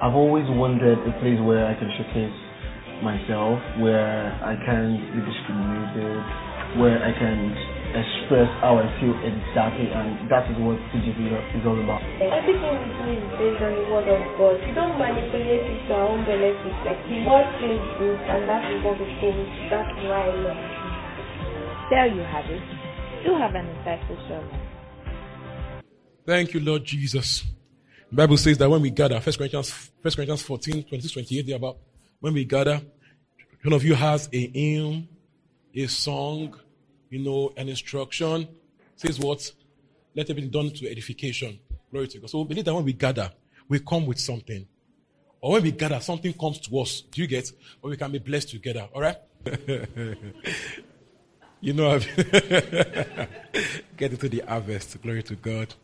I've always wanted a place where I can showcase myself, where I can be discriminated, where I can express how I feel exactly, and that is what TGC is all about. Everything we do is based on the word of God. We don't manipulate it to our own benefit. Like the word feels good, and that is what we think. That's why I love it. There you have it. Do have an insightful sermon. Thank you, Lord Jesus. Bible says that when we gather, 1 Corinthians, 1 Corinthians 14, 26, 28, there about when we gather, one of you has a hymn, a song, you know, an instruction. Says what? Let it be done to edification. Glory to God. So believe that when we gather, we come with something. Or when we gather, something comes to us. Do you get? Or we can be blessed together. All right? you know, get into the harvest. Glory to God.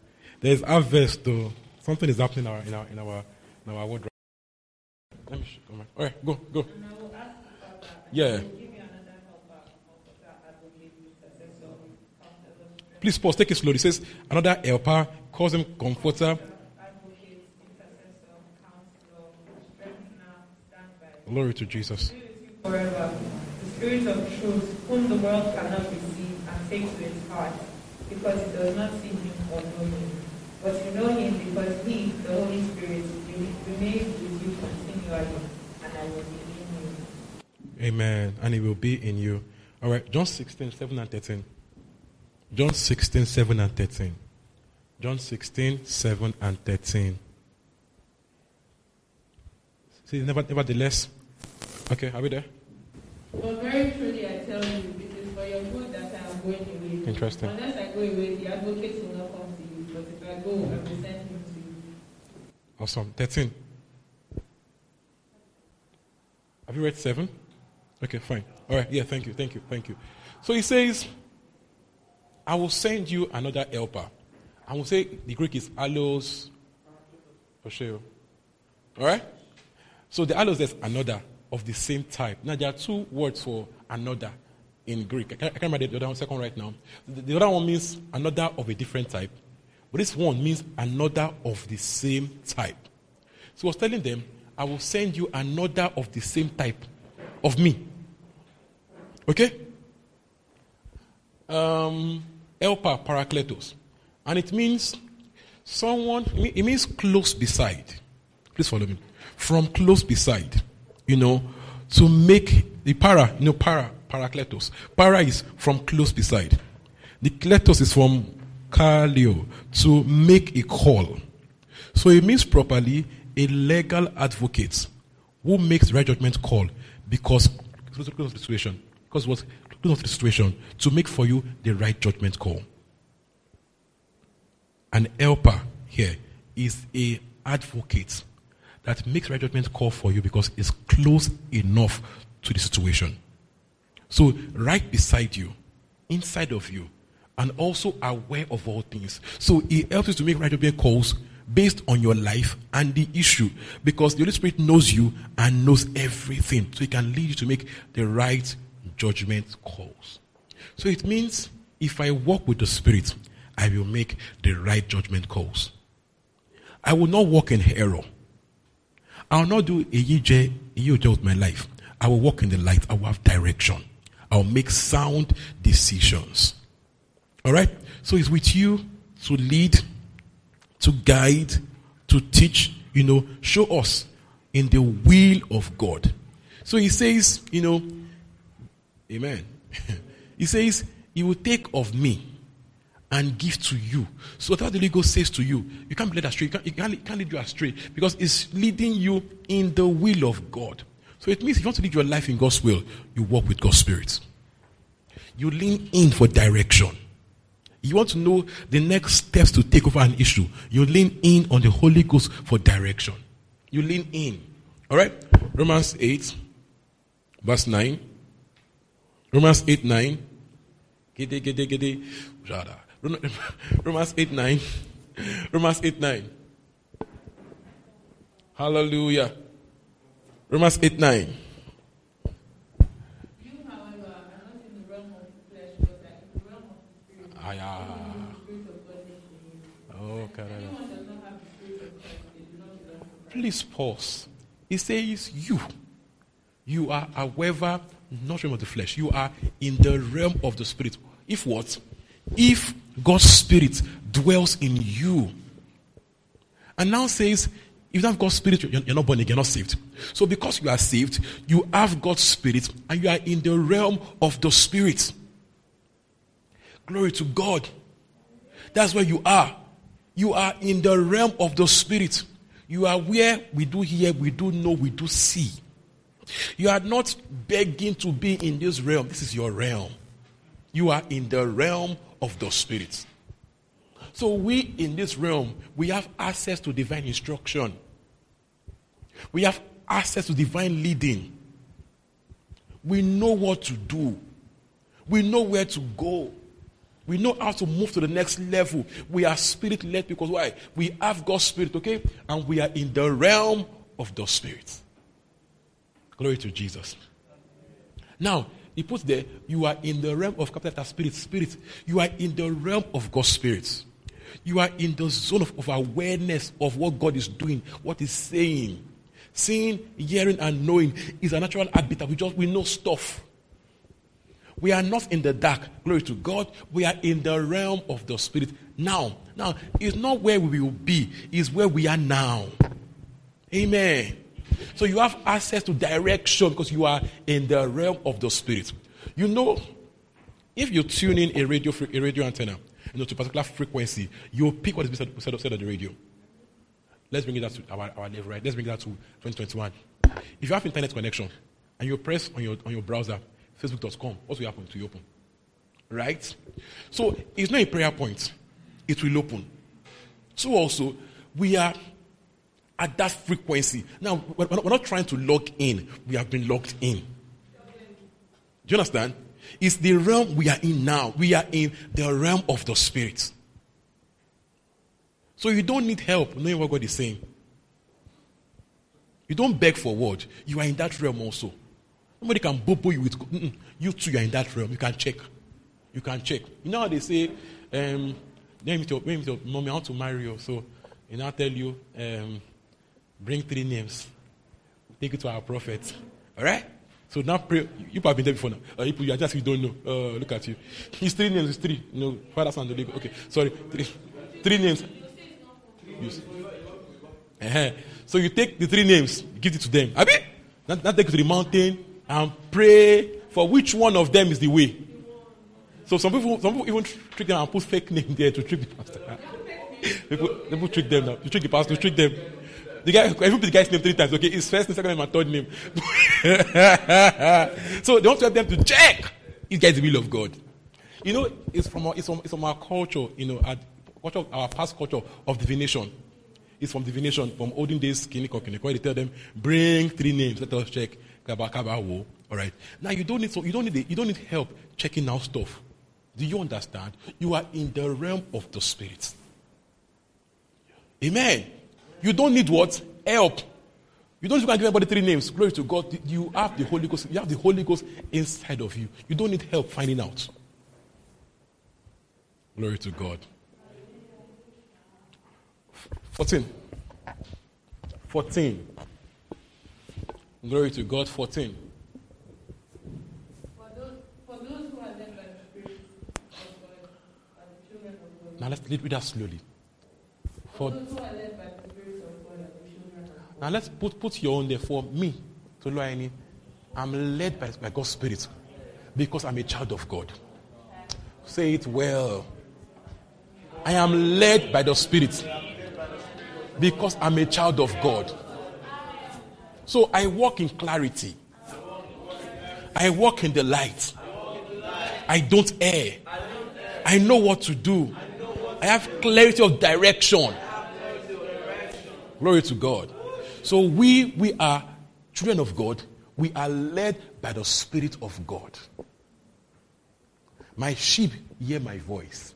There's harvest though. Something is happening in our in our in our, in our world. Let me show, All right, go go. Yeah. Please pause, take it slowly. It says, another helper, calls him comforter. Glory to Jesus. Forever, the Spirit of truth, whom the world cannot receive and take to its heart, because it does not see him or know him. But you know him because he, the Holy Spirit, remains with you continually, and I will be in you. Amen. And he will be in you. All right, John 16, 7 and 13. John 16, 7 and 13. John 16, 7 and 13. See, never, nevertheless. Okay, are we there? Well, very truly I tell you, it is for your good that I am going away. Interesting. Unless I go away, the advocate will not come you. Awesome. 13. Have you read 7? Okay, fine. All right. Yeah, thank you. Thank you. Thank you. So he says, I will send you another helper. I will say the Greek is allos Osheo. All right? So the allos is another of the same type. Now there are two words for another in Greek. I can't, I can't remember the other one second right now. The, the other one means another of a different type. But this one means another of the same type. So I was telling them, I will send you another of the same type of me. Okay? Um, helper, parakletos. And it means someone, it means close beside. Please follow me. From close beside, you know, to make the para, you know, para, parakletos. Para is from close beside. The kletos is from kaleo, to make a call. So it means properly a legal advocate who makes right judgment call because close of the situation. Because what close of the situation to make for you the right judgment call. An helper here is a advocate that makes right judgment call for you because it's close enough to the situation. So right beside you, inside of you, and also aware of all things. So it helps you to make right judgment calls based on your life and the issue because the Holy Spirit knows you and knows everything. So he can lead you to make the right judgment calls. So it means if I walk with the Spirit, I will make the right judgment calls. I will not walk in error. I will not do a a with my life. I will walk in the light. I will have direction. I will make sound decisions. All right? So it's with you to lead, to guide, to teach, you know, show us in the will of God. So he says, you know, Amen. he says, He will take of me and give to you. So whatever the Holy Ghost says to you, you can't be led astray. You can't, you can't, can't lead you astray because it's leading you in the will of God. So it means if you want to lead your life in God's will, you walk with God's Spirit. You lean in for direction. You want to know the next steps to take over an issue. You lean in on the Holy Ghost for direction. You lean in. All right? Romans 8, verse 9. Romans 8, 9. Gede, gede, gede. Romans 8, 9. Romans 8, 9. Hallelujah. Romans 8, 9. You, however, are not in the realm of the flesh, but are in the realm of the spirit. Ah, yeah. Even the spirit of God lives in you. Oh, Canada. Anyone does not have the spirit of Christ, they do not belong to Please pause. It says you. You are, however, not realm of the flesh. You are in the realm of the spirit. If what? If God's spirit dwells in you. And now says, if you have God's spirit, you're not born again, you're not saved. So because you are saved, you have God's spirit and you are in the realm of the spirit. Glory to God. That's where you are. You are in the realm of the spirit. You are where we do hear, we do know, we do see. You are not begging to be in this realm. This is your realm. You are in the realm of the spirit. So we in this realm, we have access to divine instruction. We have access to divine leading. We know what to do. We know where to go. We know how to move to the next level. We are spirit led because why? We have God's spirit, okay? And we are in the realm of the spirit. Glory to Jesus. Now, he puts there, you are in the realm of capital spirit, spirit. You are in the realm of God's spirit. You are in the zone of, of awareness of what God is doing, what He's saying. Seeing, hearing, and knowing is a natural habitat. We just we know stuff. We are not in the dark. Glory to God. We are in the realm of the spirit. Now, now, it's not where we will be, it's where we are now. Amen. So you have access to direction because you are in the realm of the spirit. You know, if you tune in a radio, a radio antenna, you know, to a particular frequency, you'll pick what is said, said, said on the radio. Let's bring it that to our, our level, right? Let's bring that to 2021. If you have internet connection and you press on your, on your browser, facebook.com, what will happen to you open? Right? So it's not a prayer point, it will open. So also, we are at that frequency. Now, we're we're not trying to log in, we have been logged in. Do you understand? It's the realm we are in now. We are in the realm of the spirit. So you don't need help knowing what God is saying. You don't beg for word. You are in that realm also. Nobody can bobo you with. Mm-mm. You too, you are in that realm. You can check. You can check. You know how they say, um, when with your, when with your mommy, I want to marry you. So, you know, I tell you, um, bring three names. Take it to our prophet. All right? So now pray. You have been there before now. Uh, you, you are just you don't know. Uh, look at you. His three names is three. Know, Father, Son, Holy Okay, sorry. Three, three names. Uh-huh. So you take the three names, give it to them. Abi? Now, now take it to the mountain and pray for which one of them is the way. So some people, some people even trick them and put fake name there to trick the pastor. people, people trick them now. You trick the pastor, you trick them. The guy, every the guy's name three times. Okay, his first name, second name, and third name. so they want to help them to check. This guy the will of God. You know, it's from our, it's from, it's from our culture. You know, our, culture, our past culture of divination. It's from divination, from olden days, kiniko, kiniko. They tell them, bring three names. Let us check. Kaba, wo. All right. Now you don't need so you don't need you don't need help checking out stuff. Do you understand? You are in the realm of the spirit. Amen. You don't need what? Help. You don't to give anybody three names. Glory to God. You have the Holy Ghost. You have the Holy Ghost inside of you. You don't need help finding out. Glory to God. 14. 14. Glory to God. 14. For those, for those who are led by the Spirit of God are the children of God. Now let's read that slowly. For Those who are led by the Spirit of God the children of God. Now let's put, put your own there for me. To Loani. I'm led by, by God's Spirit because I'm a child of God. Say it well. I am led by the Spirit because I'm a child of God. So I walk in clarity. I walk in the light. I don't err. I know what to do. I have clarity of direction. Glory to God. So we we are children of God, we are led by the Spirit of God. My sheep hear my voice.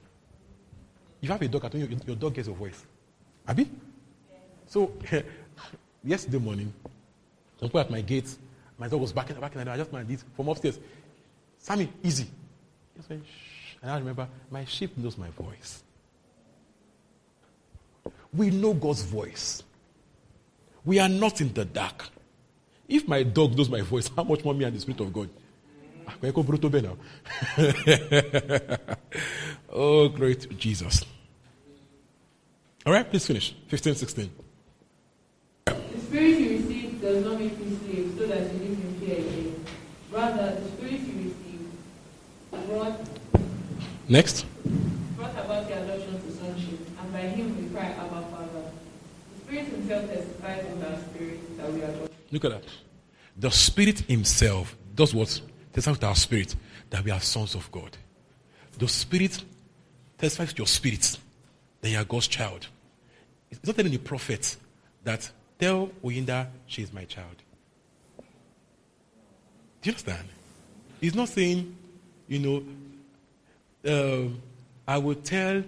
If you have a dog at home, your, your dog hears your voice. Abi? So, yesterday morning, I'm at my gate. My dog was barking, barking, and I just managed from upstairs. Sammy, easy. Just went, Shh. And I remember, my sheep knows my voice. We know God's voice. We are not in the dark. If my dog knows my voice, how much more me and the Spirit of God? Ah, oh, great Jesus. All right, please finish. 15, 16. The spirit does not make you slave so that you live in fear again. Rather, the spirit you receive brought, Next. brought about the adoption to sonship, and by him we cry, Abba, Father. The spirit himself testifies with our spirit that we are God. Look at that. The Spirit Himself does what? Testifies with our spirit that we are sons of God. The Spirit testifies with your spirit that you are God's child. It's not telling the prophet that tell Oyinda she is my child. Do you understand? He's not saying, you know, um, I will tell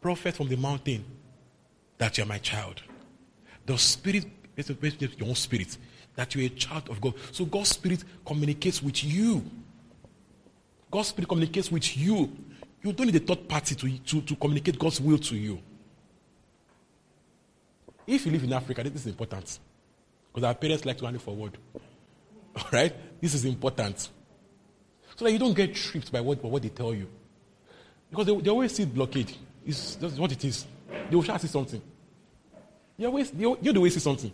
prophet from the mountain that you are my child. The spirit, it's your own spirit, that you're a child of God. So God's spirit communicates with you. God's spirit communicates with you. You don't need a third party to, to, to communicate God's will to you. If you live in Africa, this is important. Because our parents like to it forward. All right? This is important. So that you don't get tripped by what, by what they tell you. Because they, they always see blockade. It's, just what it is. They will see something. You always, you, you always see something.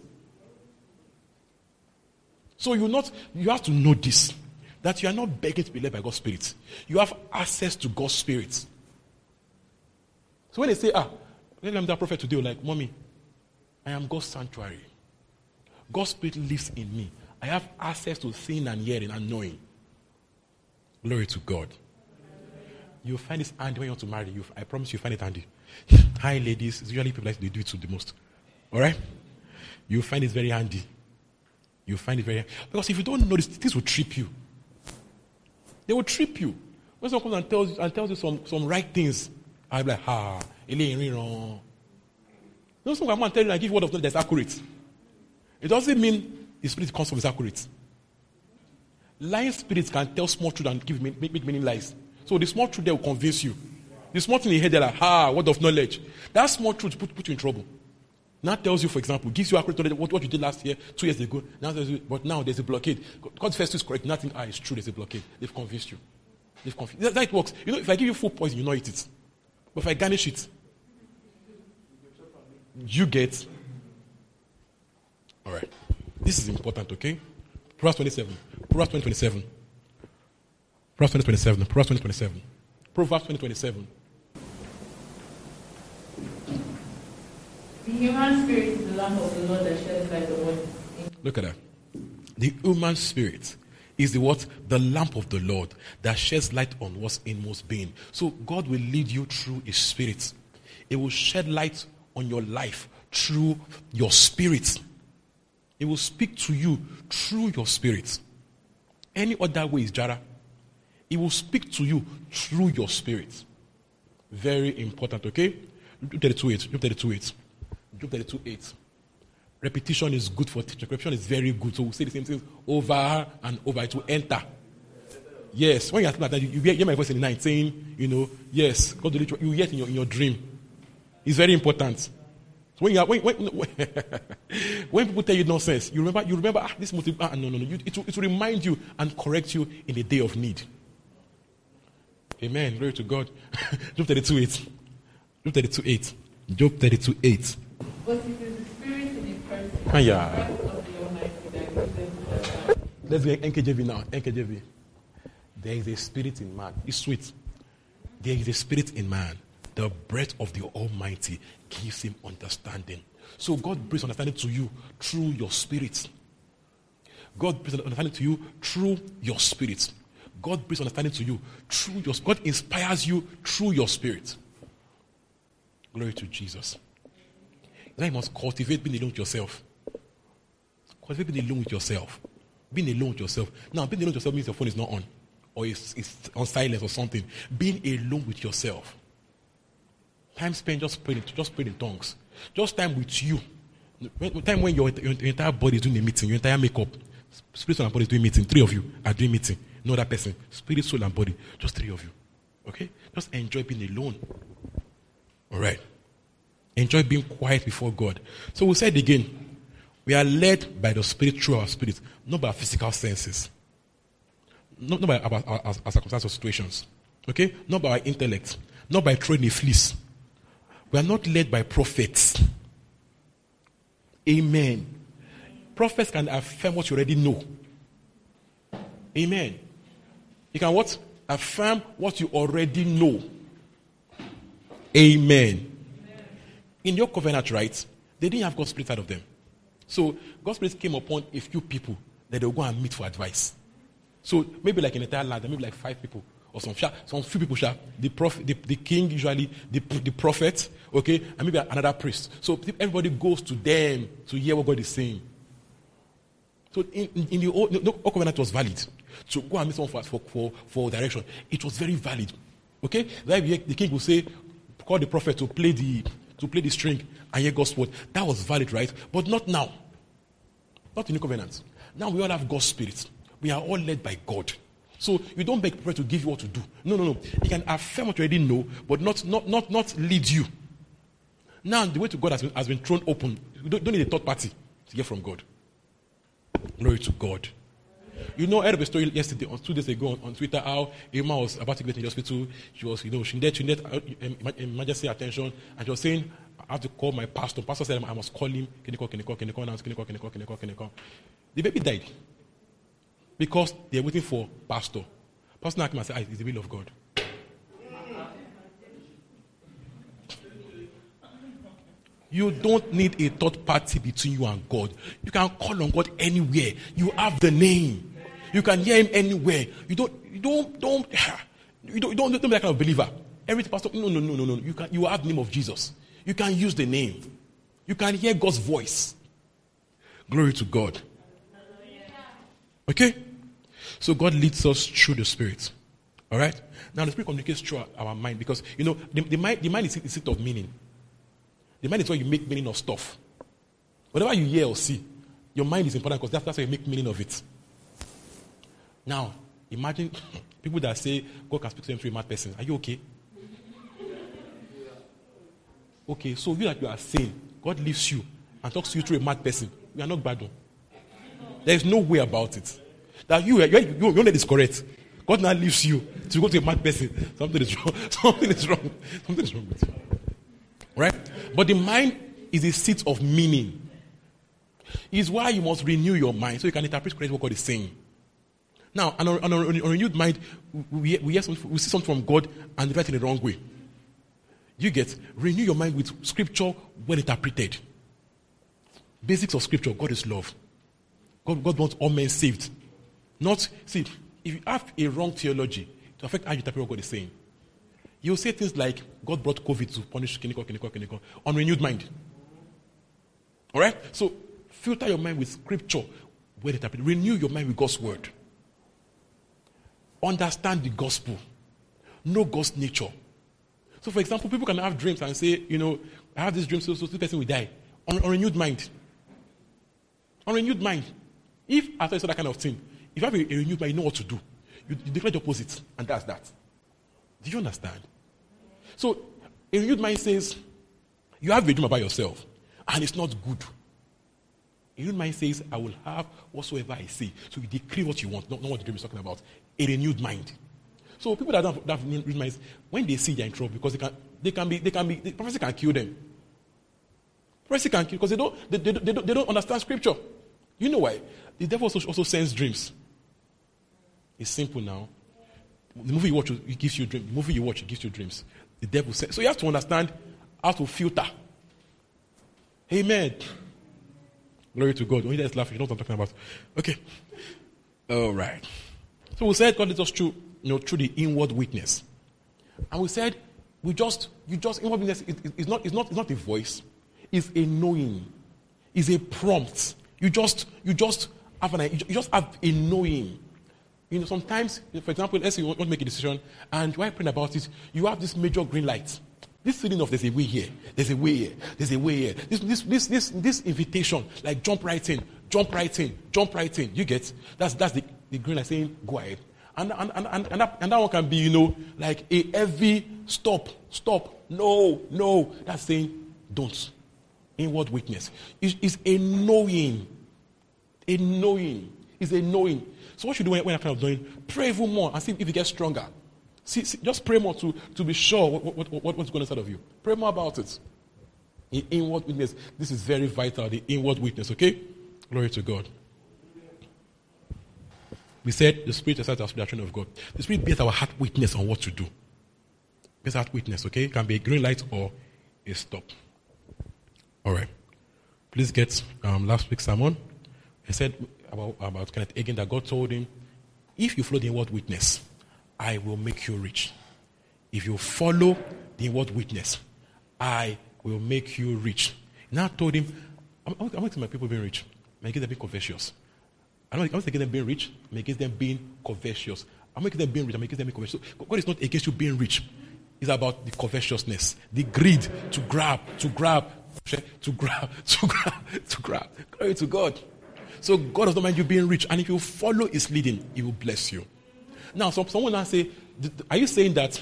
So you not you have to know this that you are not begging to be led by God's Spirit. You have access to God's Spirit. So when they say, ah, let them that prophet today, like, mommy, I am God's sanctuary. God's Spirit lives in me. I have access to seeing and hearing and knowing. Glory to God. You'll find this handy when you want to marry. You, I promise you find it handy. Hi, ladies. It's usually people like they do it to the most. All right? You'll find it very handy. You find it very because if you don't know this, will trip you. They will trip you. When someone comes and tells you and tells you some, some right things, I'll be like, ah, No, someone come and tell you and give word of knowledge that's accurate. It doesn't mean the spirit comes from is accurate. Lying spirits can tell small truth and give make, make meaning lies. So the small truth there will convince you. The small thing in your head, they're like, ah, word of knowledge. That small truth put, put you in trouble. Now tells you, for example, gives you accurate knowledge what, what you did last year, two years ago. Now you, but now there's a blockade. God's first is correct. Nothing ah, it's true. There's a blockade. They've convinced you. They've convinced. That's how it works. You know, if I give you food poison, you know it. But if I garnish it, you get. All right. This is important, okay? Proverbs 27. Proverbs 27. Proverbs 27. Proverbs 27. Proverbs 2027. The human spirit is the lamp of the Lord that sheds light on what is in. Look at that. The human spirit is the what? The lamp of the Lord that sheds light on what's inmost being. So God will lead you through his spirit. It will shed light on your life through your spirit. It will speak to you through your spirit. Any other way is Jara. It will speak to you through your spirit. Very important, okay? Job 32 8. Job 32 8. Job 32 8. Repetition is good for teaching. Repetition is very good. So we will say the same things over and over. It will enter. Yes. When you are that, you hear my voice in the night saying, you know, yes, God will you hear it in your, in your dream. It's very important. So when you are, when, when, when people tell you nonsense, you remember, you remember, ah, this motive, ah, no, no, no. You, it, will, it will remind you and correct you in the day of need. Amen. Glory to God. Job 32 8. Job 32 8. Job 32 8. But it is the spirit in a person. Ah, yeah. the breath of the Almighty that gives them understanding. Let's get NKJV now. NKJV. There is a spirit in man. It's sweet. There is a spirit in man. The breath of the Almighty gives him understanding. So God brings understanding to you through your spirit. God brings understanding to you through your spirit. God brings understanding to you through your God inspires you through your spirit. Glory to Jesus. Now you must cultivate being alone with yourself. Because being alone with yourself. Being alone with yourself. Now, being alone with yourself means your phone is not on or it's, it's on silence or something. Being alone with yourself. Time spent just praying, just praying in tongues. Just time with you. Time when your, your, your entire body is doing a meeting, your entire makeup, spirit, soul, and body is doing meeting. Three of you are doing a meeting. No other person. Spirit, soul, and body. Just three of you. Okay? Just enjoy being alone. All right. Enjoy being quiet before God. So we said again, we are led by the Spirit through our spirit, not by physical senses. Not, not by our, our, our, our circumstances or situations. Okay? Not by our intellect. Not by throwing a fleece. We are not led by prophets. Amen. Prophets can affirm what you already know. Amen. You can what? Affirm what you already know. Amen. In your covenant rights, they didn't have God's Spirit out of them. So God's Spirit came upon a few people that they will go and meet for advice. So maybe like in entire land, maybe like five people or some some few people the prophet, the, the king usually, the, the prophet, okay, and maybe another priest. So everybody goes to them to hear what God is saying. So in, in, the old, no, old covenant was valid. To go and meet someone for, for, for, direction, it was very valid. Okay? Then the king will say, call the prophet to play the to play the string and hear God's word. That was valid, right? But not now. Not in the covenant. Now we all have God's spirit. We are all led by God. So you don't beg prayer to give you what to do. No, no, no. He can affirm what you already know, but not not not not lead you. Now the way to God has been, has been thrown open. You don't, don't need a third party to get from God. Glory to God. You know, I heard a story yesterday, on two days ago on, on Twitter, how Emma was about to get in the hospital. She was, you know, she needed, she needed uh, emergency attention, and she was saying, I have to call my pastor. Pastor said, I must call him. Can you call, can you call, can you call, can you call, can you call, can you call, can you call? The baby died because they're waiting for pastor. Pastor and said, ah, it's the will of God. You don't need a third party between you and God. You can call on God anywhere. You have the name. You can hear him anywhere. You don't, you don't, don't, you don't, you don't, don't be that kind of believer. Every pastor, no, no, no, no, no. You can, you have the name of Jesus. You can use the name. You can hear God's voice. Glory to God. Okay? So God leads us through the Spirit. All right? Now the Spirit communicates through our, mind because, you know, the, the, mind, the mind is a seat of meaning. The mind is where you make meaning of stuff. Whatever you hear or see, your mind is important because that's, that's how you make meaning of it. Now, imagine people that say God can speak to them through a mad person. Are you okay? Okay, so you that you are saying, God leaves you and talks to you through a mad person. You are not bad. There is no way about it. That you, you, you, your is correct. God now leaves you to go to a mad person. Something is wrong. Something is wrong. Something is wrong with you. Right? But the mind is a seat of meaning. Is why you must renew your mind so you can interpret correctly what God is saying. Now, on a, on a, on a renewed mind, we, we, we see something from God and write in the wrong way. You get renew your mind with scripture well interpreted. Basics of scripture God is love. God, God wants all men saved. Not, see, if you have a wrong theology to affect how you interpret what God is saying, you'll say things like, God brought COVID to punish Kiniko, Kiniko, Kiniko, on renewed mind. All right? So, filter your mind with scripture, well interpreted. Renew your mind with God's word. Understand the gospel. Know God's nature. So, for example, people can have dreams and say, you know, I have this dream, so, so this person will die. On, on renewed mind. On renewed mind. If after you saw that kind of thing, if you have a, renewed mind, you know what to do. You, you declare the opposite, and that's that. Do you understand? So, a renewed mind says, you have a dream about yourself, and it's not good. A renewed mind says, I will have whatsoever I say. So you decree what you want, not, not what the dream is talking about. A renewed mind. So people that don't have, renewed minds, when they see they're in trouble, because they can, they can be, they can be, the prophecy can kill them. Prophecy can kill because they don't, they, they, they, don't, they don't understand scripture. You know why? The devil also, also sends dreams. It's simple now. The movie you watch it gives you dreams. The movie you watch it gives you dreams. The devil says so. You have to understand how to filter. Amen. Glory to God. When you guys laugh, you know what I'm talking about. Okay. All right. So we said God leads us through, you know, through the inward witness, and we said we just, you just inward witness is not, is not, is not a voice. It's a knowing. It's a prompt. You just, you just have an, you just have a knowing. You know, sometimes, for example, let's say you want to make a decision, and while praying about it, you have this major green light. This feeling of there's a way here, there's a way here, there's a way here. This, this, this, this, this invitation, like jump right in, jump right in, jump right in. You get? That's, that's the, the green light saying, go ahead. And, and, and, and, that, and that one can be, you know, like a heavy stop, stop, no, no. That's saying, don't. Inward witness. It's a knowing. A knowing. It's a knowing. So what you do when, when you're kind of doing? Pray even more and see if you get stronger. See, see, just pray more to, to be sure what, what, what, what's going inside of you. Pray more about it. In inward witness. This is very vital, the inward witness, okay? Glory to God. We said the Spirit is our aspiration of God. The Spirit bears our heart witness on what to do. Bears heart witness, okay? It can be a green light or a stop. All right. Please get um, last week's sermon. I said about, about Kenneth that God told him, if you follow the inward witness, I will make you rich. If you follow the inward witness, I will make you rich. Now told him, I'm, I'm, I'm my people being rich. Make them be covetous. I'm not, I'm against them being rich. I'm against them being covetous. I'm them being rich. I'm against them being covetous. So God is not against you being rich. It's about the covetousness, the greed to grab, to grab, to grab, to grab, to grab. Glory to God. So God does not mind you being rich. And if you follow his leading, he will bless you. Now, some, someone now say, are you saying that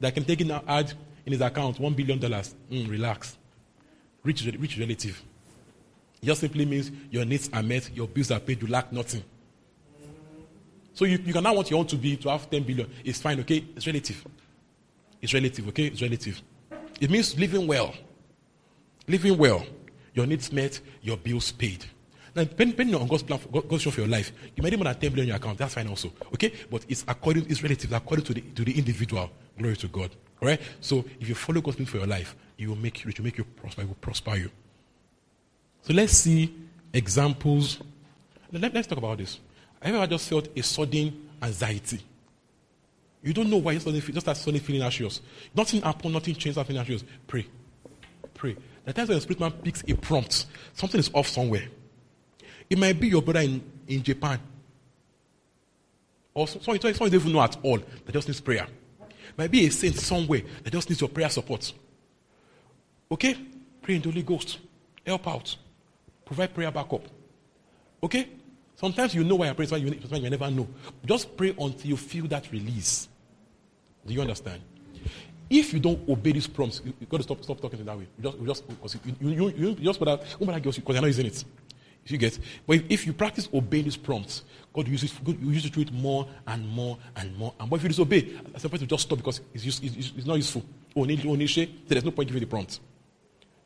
that can take now add in his account $1 billion? Mm, relax. Rich, rich relative. It just simply means your needs are met, your bills are paid, you lack nothing. So you, you can now want your own to be to have 10 billion. It's fine, okay? It's relative. It's relative, okay? It's relative. It means living well. Living well. Your needs met, your bills paid. Now, depending on God's plan, for, God's plan for your life, you might even than 10 billion in your account. That's fine also. Okay? But it's according, it's relative, according to the, to the individual. Glory to God. All right? So if you follow God's plan for your life, He will make you rich, will make you prosper, He will prosper you. So let's see examples. Let, us talk about this. Have you ever just felt a sudden anxiety? You don't know why you suddenly just start suddenly feeling anxious. Nothing happened, nothing changed, feeling anxious. Pray. Pray. The times when the spirit man picks a prompt, something is off somewhere. It might be your brother in, in Japan. Or someone, you don't even know at all that just needs prayer. Might be a saint somewhere that just needs your prayer support. Okay? Pray in the Holy Ghost. Help out. Provide prayer backup. Okay? Sometimes you know why you're praying, sometimes you never know. Just pray until you feel that release. Do you understand? If you don't obey these prompts, you, you got to stop, stop talking in that way. You just, you just, you, you, you, you just put out, oh my God, because you're not using it. You get, but if, you practice obeying these prompts, God uses God will use it to it more and more and more. And but if you disobey, at some point you just stop because it's, use, it's, it's not useful. Oh, oh so there's no point giving the prompt.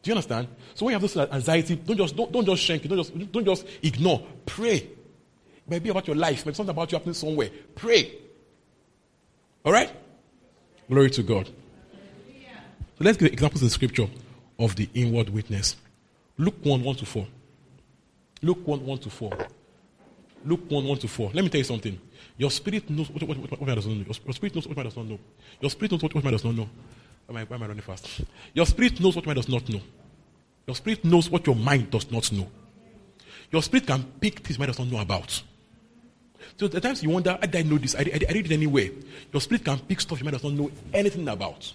Do you understand? So when you have this uh, anxiety, don't just don't, don't just shank shrink, don't just don't just ignore. Pray. Maybe about your life, maybe something about you happening somewhere. Pray. All right? Glory to God. So let's give examples in scripture of the inward witness. Luke 1, 1 to 4. Luke 1, 1 to 4. Luke 1, 1 to 4. Let me tell you something. Your spirit knows what, what, what, what man does not know. Your spirit knows what man does not know. Your spirit knows what, what man does not know. Why am, I, why am I running fast? Your spirit knows what man does not know. Your spirit knows what your mind does not know. Your spirit can pick things mind does not know about. So the times you wonder, I did I know this? I, I, I did it anyway. Your spirit can pick stuff your mind does not know anything about. Has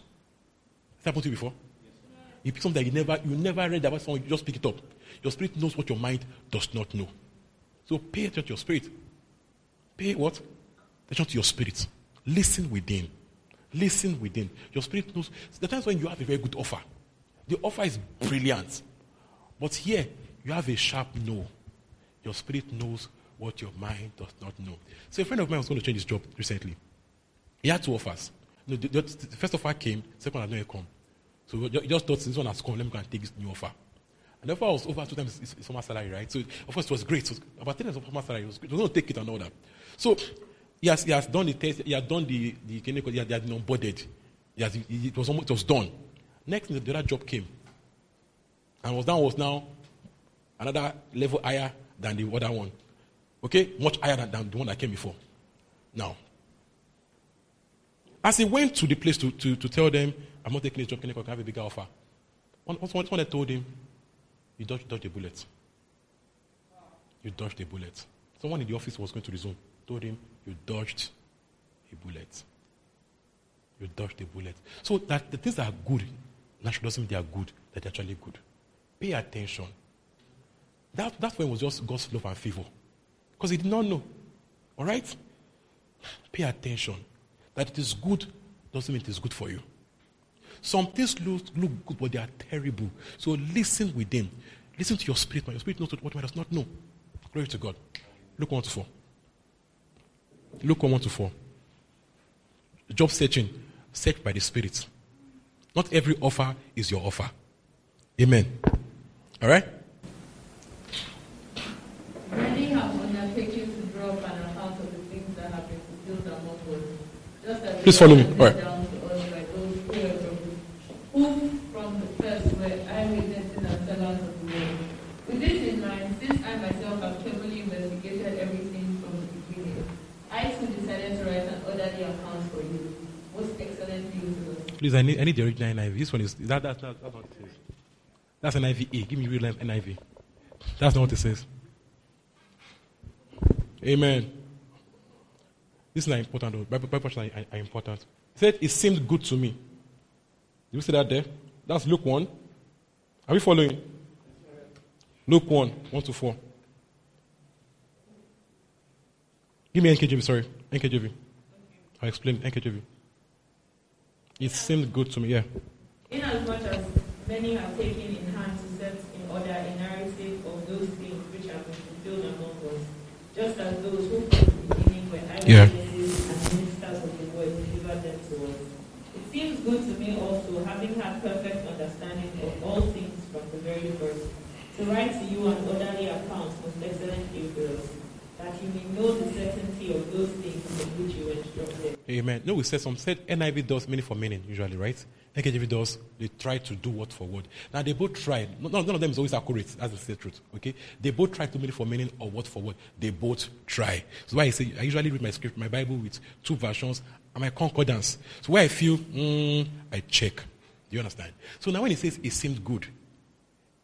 that happened to you before? You pick something that you never, you never read about someone, you just pick it up. Your spirit knows what your mind does not know. So pay attention to your spirit. Pay what? Attention to your spirit. Listen within. Listen within. Your spirit knows. The times when you have a very good offer, the offer is brilliant. But here, you have a sharp no. Your spirit knows what your mind does not know. So a friend of mine was going to change his job recently. He had two offers. the, the, the first offer came, second one had not come. So he just thought this one has come, let me go and take this new offer. And the offer was over two times his, former salary, right? So of course it was great. About 10 times of former salary, it was, it was going to take it and all that. So he has, he has done the test, he has done the, the clinical, he has, he been onboarded. He has, it, was almost, it was done. Next, the other job came. And was now was now another level higher than the other one. Okay? Much higher than, than the one that came before. Now, as he went to the place to, to, to tell them, I'm not taking this job, can I have a bigger offer? One, one, one I told him, you dodged, a bullet. You dodged a bullet. Someone in the office was going to resume. Told him, You dodged a bullet. You dodged a bullet. So that the things that are good naturally doesn't mean they are good, that they're actually good. Pay attention. That, that one was just God's love and favor. Because he did not know. All right? Pay attention. That it is good doesn't mean it is good for you. Some things look, look good, but they are terrible. So listen with them. Listen to your spirit, man. Your spirit knows what man does not know. Glory to God. Luke 1 to 4. Luke 1 to 4. Job searching. Search by the Spirit. Not every offer is your offer. Amen. All right? Many have undertaken to draw up an account of the things that have been fulfilled among us. Just as Please follow me. All right. handed down to us by those who were from, who from the first were eyewitnesses and sellers of the word. With this in mind, since I myself have carefully investigated everything from the beginning, I too decided to write an orderly account for you, most excellent Theophilus. Please, I need, I need the original NIV. This one is, that, that, that, that's not what it says. That's an NIV. Give me real NIV. That's not what it says. Amen. This is not important, though. Bible, Bible portions are, are important. It said, It seemed good to me. Did you see that there? That's Luke 1. Are we following? Luke 1, 1 to 4. Give me NKJV, sorry. NKJV. I'll explain NKJV. It seemed good to me, yeah. In as much as many have taken in hand to set in order a narrative of those things which have been fulfilled among us, just as those who from the beginning were Yeah. eyewitnesses and ministers of the word delivered them to us. It seems good to me also, having had perfect understanding of all things from the very first, to write to you an orderly account, most excellent Theophilus, that you may know the certainty of those things in which you were instructed. Amen. No, we said some said NIV does meaning for meaning usually, right? NKJV does. They try to do word for word. Now they both try. No, no- none of them is always accurate. That's the straight truth. Okay. They both try to meaning for meaning or word for word. They both try. So why I say I usually read my script, my Bible with two versions and my concordance. So where I feel, mm, I check. Do you understand? So now when he says it seemed good,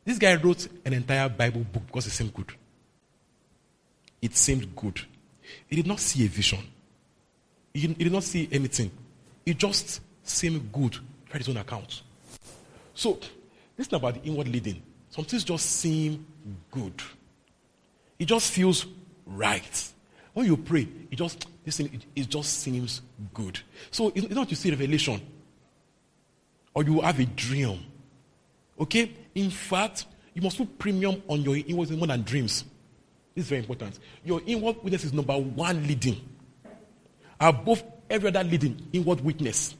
this guy wrote an entire Bible book because it seemed good. It seemed good. He did not see a vision. He did, not see anything. It just seemed good. Write his own account. So, this is about the inward leading. Some things just seem good. It just feels right. When you pray, it just this thing, it, it just seems good. So it's it's not you see revelation or you have a dream. Okay? In fact, you must put premium on your inward more than dreams. This is very important. Your inward witness is number one leading. Above every other leading, inward witness.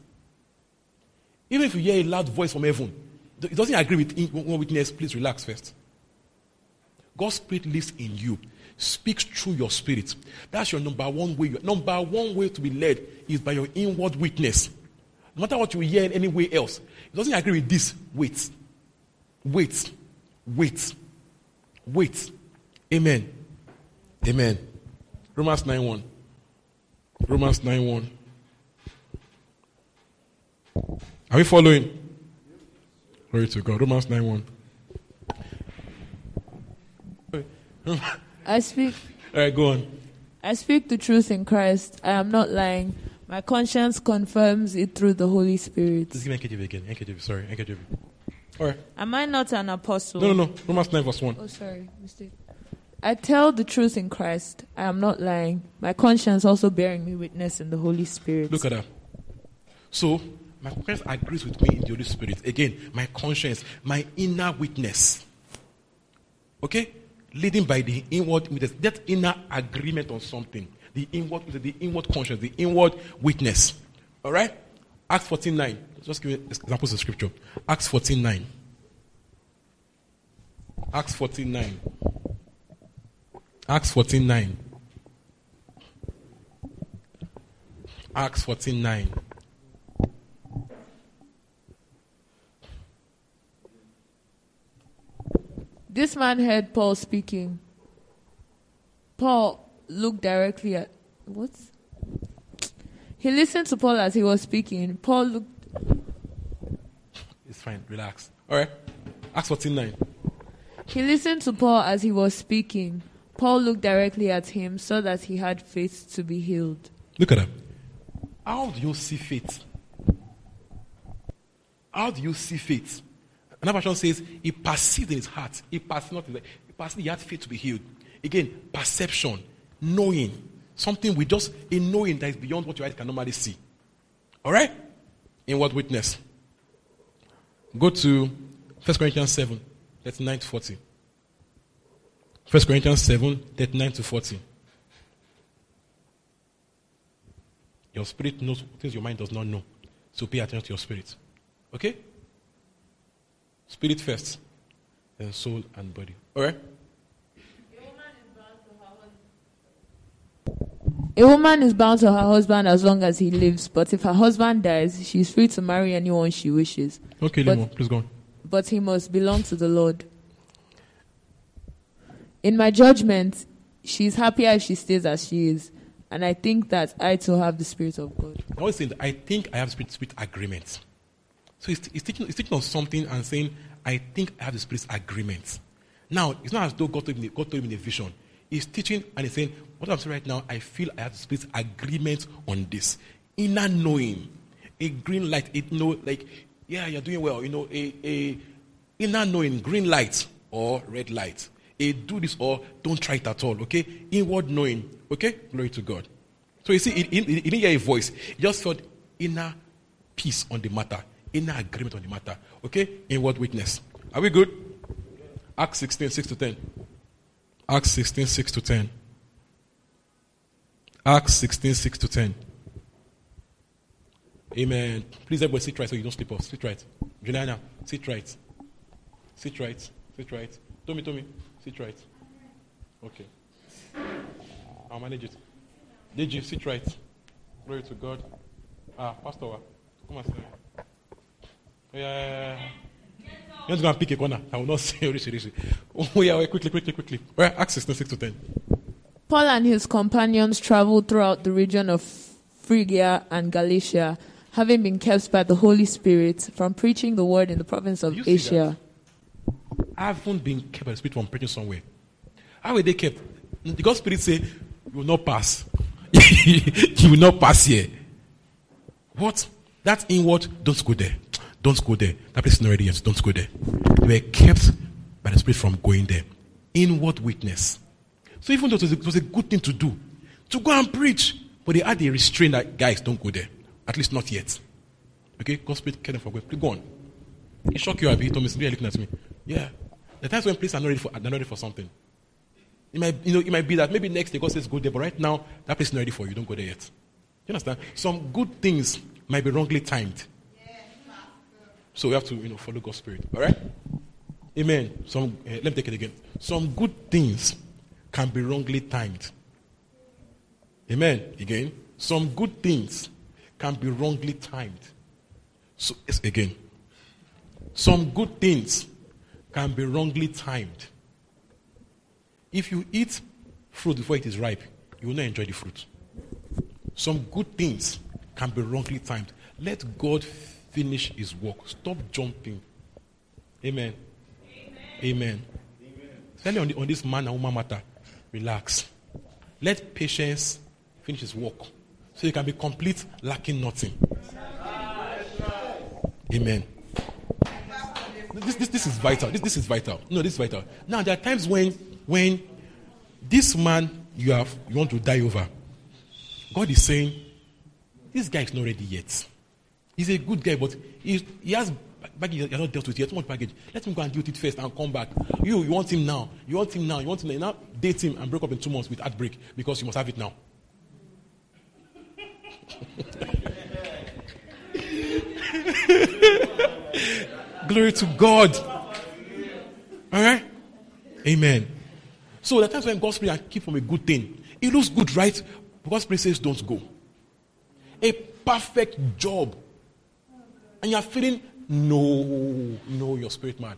Even if you hear a loud voice from heaven, it doesn't agree with inward witness, please relax first. God's spirit lives in you, speaks through your spirit. That's your number one way. Your number one way to be led is by your inward witness. No matter what you hear anywhere else, it doesn't agree with this. Wait. Wait. Wait. Wait. Amen. Amen. Romans 9 1. Romans 9 1. Are we following? Glory to God. Romans 9 1. I speak All right, go on. I speak the truth in Christ. I am not lying. My conscience confirms it through the Holy Spirit. Just give me NKJV again. NKJV, sorry. NKJV. All right. Am I not an apostle? No, no, no. Romans 9 verse 1. Oh, sorry, mistake. I tell the truth in Christ. I am not lying. My conscience also bearing me witness in the Holy Spirit. Look at that. So, my conscience agrees with me in the Holy Spirit. Again, my conscience, my inner witness. Okay? Leading by the inward witness. That inner agreement on something. The inward, the inward conscience, the inward witness. All right? Acts 14 9. Just give examples of scripture. Acts 14 9. Acts 14 9. Acts 14 9. Acts 14 9. This man heard Paul speaking. Paul looked directly at what? He listened to Paul as he was speaking. Paul looked It's fine. Relax. All right. Acts 14 9. He listened to Paul as he was speaking. Paul looked directly at him, saw that he had faith to be healed. Look at him. How do you see faith? How do you see faith? Another version says he perceived in his heart. He perceived not in the, he perceived he had faith to be healed. Again, perception, knowing. Something with just a knowing that is beyond what your eyes can normally see. Alright? In what witness? Go to 1 Corinthians 7, 39 to 40. 1 Corinthians 7, 39 to 40. Your spirit knows things your mind does not know. So pay attention to your spirit. Okay? Spirit first, then soul and body. Alright? A woman is bound to her husband as long as he lives, but if her husband dies, she is free to marry anyone she wishes. Okay, Limo, please go on. But he must belong to the Lord. In my judgment, she is happier if she stays as she is, and I think that I too have the Spirit of God. I always say that I think I have spirit, spirit agreement. So he's, he's, teaching, he's teaching on something and saying, I think I have the spirit agreement. Now, it's not as though God told him, God told him in a vision. He's teaching and he's saying, What I'm saying right now, I feel I have the spirit agreement on this. Inner knowing, a green light, it know, like, yeah, you're doing well, you know, a, a inner knowing, green light or red light. A do this or don't try it at all, okay? Inward knowing, okay? Glory to God. So you see, he, didn't hear a voice. He just felt inner peace on the matter, inner agreement on the matter. Okay? Inward witness. Are we good? Acts 16, 6 to 10. Acts 16, 6 to 10. Acts 16, 6 to 10. Amen. Please, everybody sit right so you don't sleep off. Sit right. Juliana, sit right. Sit right. Sit right. Tommy, Tommy, sit right. Okay. I'll manage it. Did you sit right? Glory to God. Ah, Pastor, come and sit. Yeah, yeah, yeah, yeah. You're not going to pick a corner. I will not say Rishi, Rishi. Oh, yeah, quickly, quickly, quickly. Right, Acts 16, 6 to 10. Paul and his companions traveled throughout the region of Phrygia and Galatia, having been kept by the Holy Spirit from preaching the word in the province of Asia. I haven't been kept by the Spirit from preaching somewhere. How were they kept? The God Spirit say, You will not pass. you will not pass here. What? That inward, don't go there. Don't go there. That place is not ready yet. Don't go there. They were kept by the Spirit from going there. Inward witness. So even though it was, a, it was a good thing to do, to go and preach, but they had a restraint that, guys, don't go there. At least not yet. Okay? God Spirit kept them from. Please go on. It shocked you, Abby. He told me, "You're looking at me. Yeah. The times when places are not ready for, are not ready for something. It might, you know, it might be that maybe next day God says go there, but right now that place is not ready for you. Don't go there yet. You understand? Some good things might be wrongly timed. So we have to, you know, follow God's spirit. All right? Amen. Some, uh, let me take it again. Some good things can be wrongly timed. Amen. Again. Some good things can be wrongly timed. So, again. Some good things can be wrongly timed. If you eat fruit before it is ripe, you will not enjoy the fruit. Some good things can be wrongly timed. Let God finish his work. Stop jumping. Amen. Amen. On, the, on this man and woman matter, relax. Let patience finish his work so you can be complete, lacking nothing. Amen. This, this, this is vital. This, this is vital. No, this is vital. Now, there are times when, when this man you have you want to die over, God is saying, this guy is not ready yet. He's a good guy, but he, he has baggage has not dealt with yet. Too much baggage. Let him go and deal with it first and come back. You, you want him now. You want him now. You want him now. You now date him and break up in two months with heartbreak because you must have it now. Glory to God. All right? Amen. So the times when God's spirit can keep from a good thing, it looks good, right? God's spirit says don't go. A perfect job. And you're feeling, no, no, your spirit man.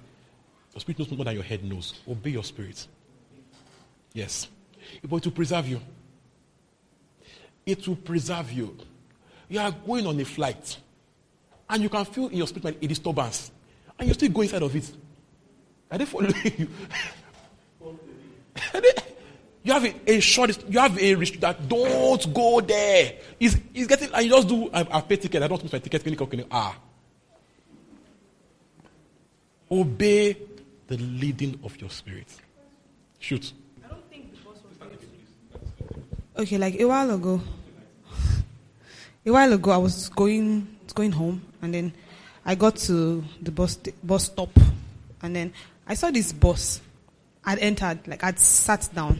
Your spirit knows more than your head knows. Obey your spirit. Yes. It will preserve you. It will preserve you. You are going on a flight. And you can feel in your spirit man a disturbance. And you still go inside of it. Are they following you? You have a, a short, you have a restrict that don't go there. He's, he's getting, and you just do, I, I pay ticket, I don't miss my ticket, clinic, clinic, ah. Obey the leading of your spirit. Shoot. Okay, like a while ago, a while ago, I was going going home, and then I got to the bus bus stop, and then I saw this bus. I'd entered, like I'd sat down,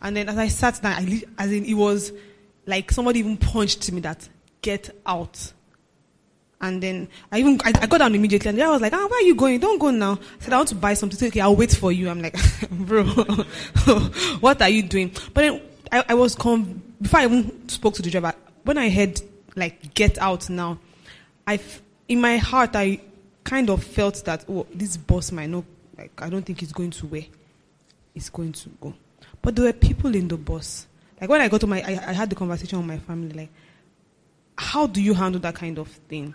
and then as I sat down, I, as in it was like somebody even punched me that get out. And then I even I, I got down immediately, and I was like, "Ah, where are you going? Don't go now." I said, "I want to buy something." Said, "Okay, I'll wait for you." I'm like, "Bro, what are you doing?" But then I, I was com- before I even spoke to the driver. When I heard like "get out now," I f- in my heart I kind of felt that oh, this boss might not like. I don't think he's going to where he's going to go. But there were people in the bus. Like when I got to my, I, I had the conversation with my family. Like, how do you handle that kind of thing?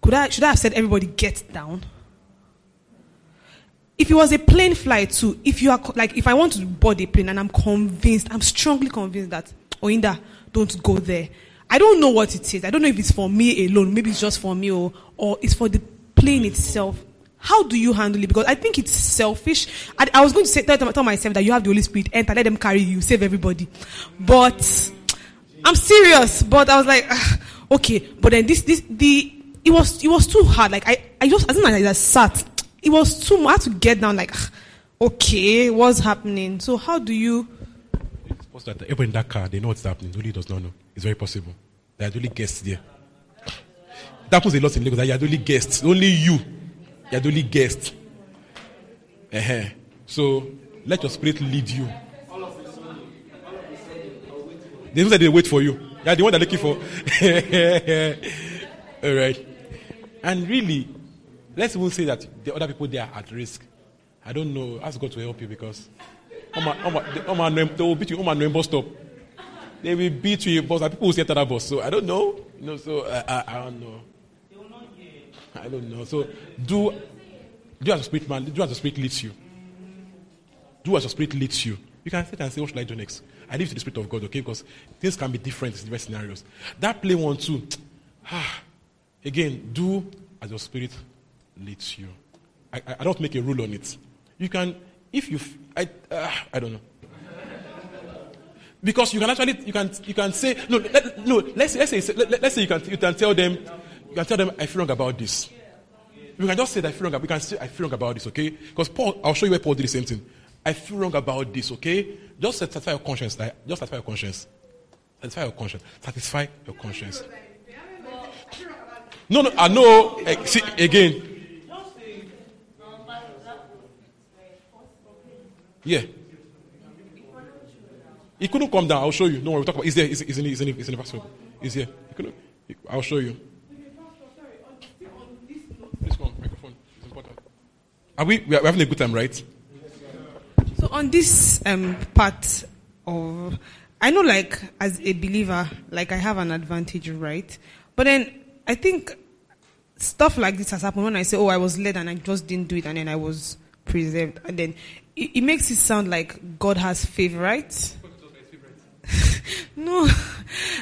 Could I should I have said everybody get down? If it was a plane flight too, if you are like if I want to board a plane and I'm convinced, I'm strongly convinced that Oinda, don't go there. I don't know what it is. I don't know if it's for me alone, maybe it's just for me or or it's for the plane itself. How do you handle it? Because I think it's selfish. I, I was going to say, tell, tell myself that you have the Holy Spirit, enter, let them carry you, save everybody. But I'm serious. But I was like, okay. But then this, this, the, it was, it was too hard. Like I, I just, as soon as I just sat, it was too much. To get down. Like, okay, what's happening? So how do you? That everyone in that car, they know what's happening. Nobody does not know. It's very possible. There are only guests there. That happens a lot in Lagos. That you are only guests. Only you. You are only guests. uh So let your spirit lead you. They don't say they wait for you. Are the one they're looking for. All right. And really, let's even say that the other people there are at risk. I don't know. Ask God to help you because they, will beat you. Oma, no bus stop. They will beat you. And people will say that bus. So I don't know. You know. So I, I, I don't know. I don't know. So do do as the spirit man. Do as the spirit leads you. Do as the spirit leads you. You can sit and say, "What should I do next?" I leave to the spirit of God, okay? Because things can be different in different scenarios. That play one too. Ah, again, do as your spirit leads you. I, I don't make a rule on it. You can, if you, I, uh, I don't know. Because you can actually, you can, you can say, no, let, no. Let's, let's say, let, let's say you can, you can tell them, you can tell them, I feel wrong about this. You can just say that I feel wrong. We can say I feel wrong about this, okay? Because Paul, I'll show you where Paul did the same thing. I feel wrong about this, okay? Just satisfy your conscience. Like, just satisfy your conscience. Satisfy your conscience. Satisfy your conscience. No, no, I know. eh, see, again. Yeah. He couldn't come down. I'll show you. No. We'll talk about. He's there. He's, he's in. He's in. He's in the bathroom. He's here. He couldn't. I'll show you. Please come. Microphone. It's important. Are we? We are having a good time, right? So on this um, part of, I know like as a believer, like I have an advantage, right? But then I think stuff like this has happened when I say, oh, I was led and I just didn't do it and then I was preserved. And then it, it makes it sound like God has favor, right? no.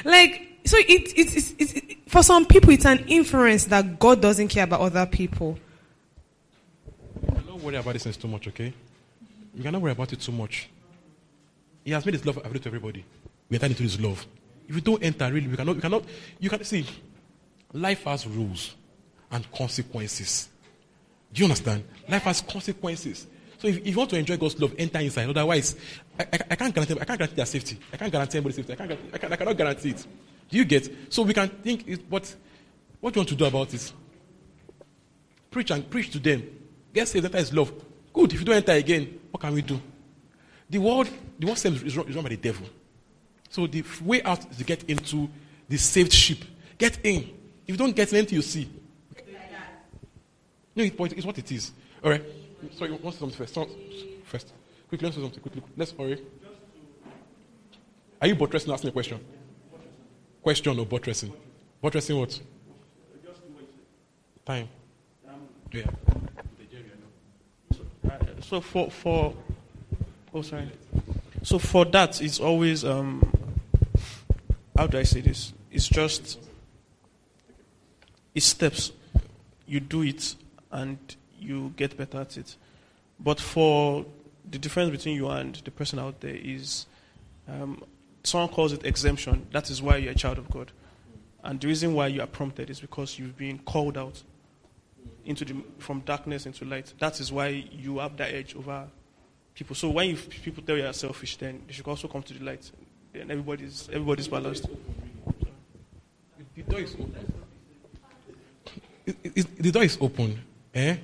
like, so it, it, it's it, for some people, it's an inference that God doesn't care about other people. Don't worry about this too much, okay? You cannot worry about it too much. He has made his love available to everybody. We enter into his love. If you don't enter, really, we cannot, we cannot, you can see, life has rules and consequences. Do you understand? Life has consequences. So if, if you want to enjoy God's love, enter inside. Otherwise, I, I, I can't guarantee, I can't guarantee their safety. I can't guarantee anybody's safety. I, can't, I, can, I cannot guarantee it. Do you get? So we can think, it, what, what do you want to do about this? Preach and preach to them. Get saved, enter his love. Good. If you don't enter again, what can we do? The world, the world system is run, is run by the devil. So the way out is to get into the saved ship. Get in. If you don't get in, you see. No, it's what it is. All right. Sorry, say something first? First. Quickly, let's do something. Quickly. Let's hurry. Are you buttressing? Ask me a question. Question or buttressing? Buttressing what? Time. Yeah. So for for oh sorry So for that, it's always um, how do I say this? It's just it's steps. You do it and you get better at it. But for the difference between you and the person out there is um, someone calls it exemption. That is why you're a child of God. And the reason why you are prompted is because you've been called out into the, from darkness into light. That is why you have that edge over people. So when you, people tell you are selfish, then they should also come to the light. Then everybody's everybody's balanced. The door is open. The door is open. Eh?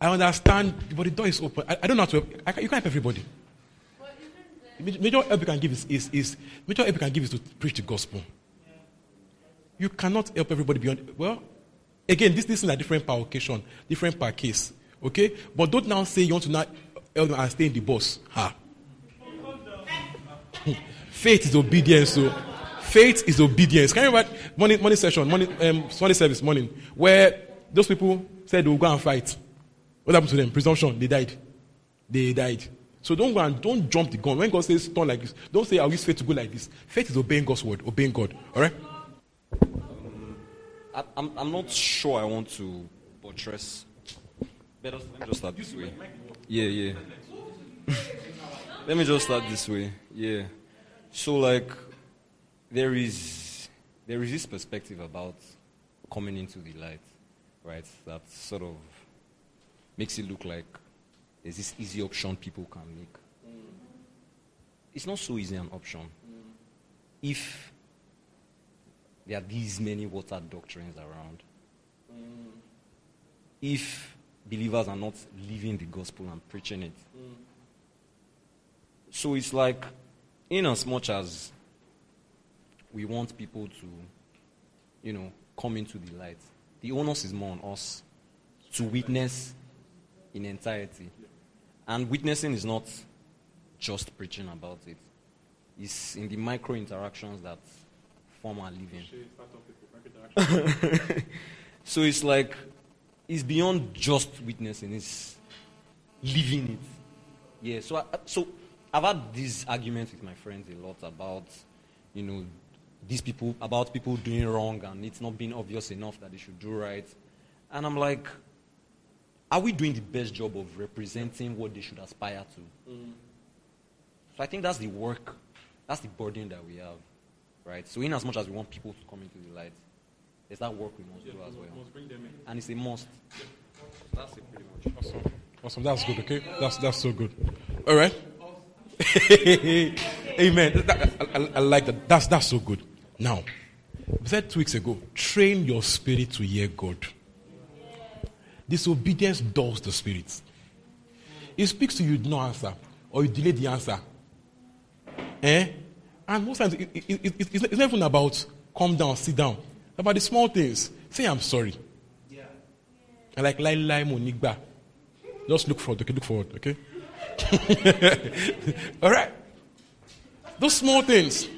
I understand, but the door is open. I, I don't know how to. help- I, you can't help everybody. Major help you can give is, is, is major help you can give is to preach the gospel. You cannot help everybody beyond. Well, again, this, this is a different per occasion, different per case. Okay, but don't now say you want to not help them and stay in the bus. Ha. Faith is obedience. So faith is obedience. Can you remember morning, morning session, morning, um, Sunday service, morning, where those people said they will go and fight. What happened to them? Presumption. They died. They died. So don't go and don't jump the gun. When God says turn like this, don't say I'll use faith to go like this. Faith is obeying God's word, obeying God. All right. I, I'm, I'm not sure I want to buttress. Better let me just start this way. Yeah, yeah. let me just start this way. Yeah. So, like, there is there is this perspective about coming into the light, right? That sort of makes it look like there's this easy option people can make. Mm-hmm. It's not so easy an option. Mm-hmm. If there are these many water doctrines around. Mm-hmm. If believers are not living the gospel and preaching it. Mm. So it's like, in as much as we want people to, you know, come into the light, the onus is more on us to witness in entirety. And witnessing is not just preaching about it, it's in the micro interactions that form our living. so it's like, it's beyond just witnessing, it's living it. Yeah, so, I, so I've had these arguments with my friends a lot about, you know, these people, about people doing wrong and it's not being obvious enough that they should do right. And I'm like, are we doing the best job of representing what they should aspire to? Mm-hmm. So I think that's the work, that's the burden that we have, right? So in as much as we want people to come into the light, there's that work we must do as well. And it's a must. That's it pretty much. Awesome. Awesome. That's good. Okay. That's that's so good. All right. Amen. That- I, I- I like that. That's that's so good. Now, we said two weeks ago, train your spirit to hear God. Disobedience dulls the spirit. It speaks to you, do answer, or you delay the answer. Eh? And most times, it, it, it, it- it's, it's not even about calm down, sit down. It's about the small things. Say, I'm sorry. And like, lie, lie, monigba. Just look forward, okay? Look forward, okay? All right? Those small things.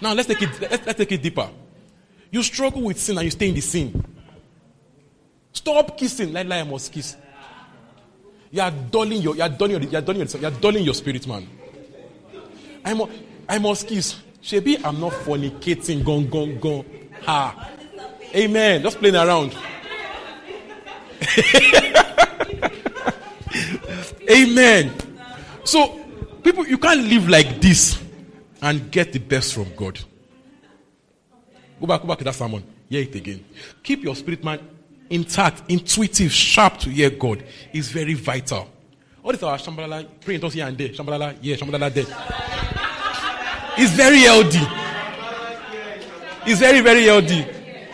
Now, let's take it, let's, let's take it deeper. You struggle with sin and you stay in the sin. Stop kissing. Lie, I must kiss. You are dulling your, you are dulling your, you are dulling you are dulling your spirit, man. I must, I must kiss. Shebi, I'm not fornicating, gone, gone, gone. Ha. Amen. Just playing around. Amen. So, people, you can't live like this and get the best from God. Go back, go back to that sermon. Hear it again. Keep your spirit man intact, intuitive, sharp to hear God is very vital. All this our Shambalala praying just here and there. Shambalala here, Shambalala there. It's very healthy. It's very, very healthy.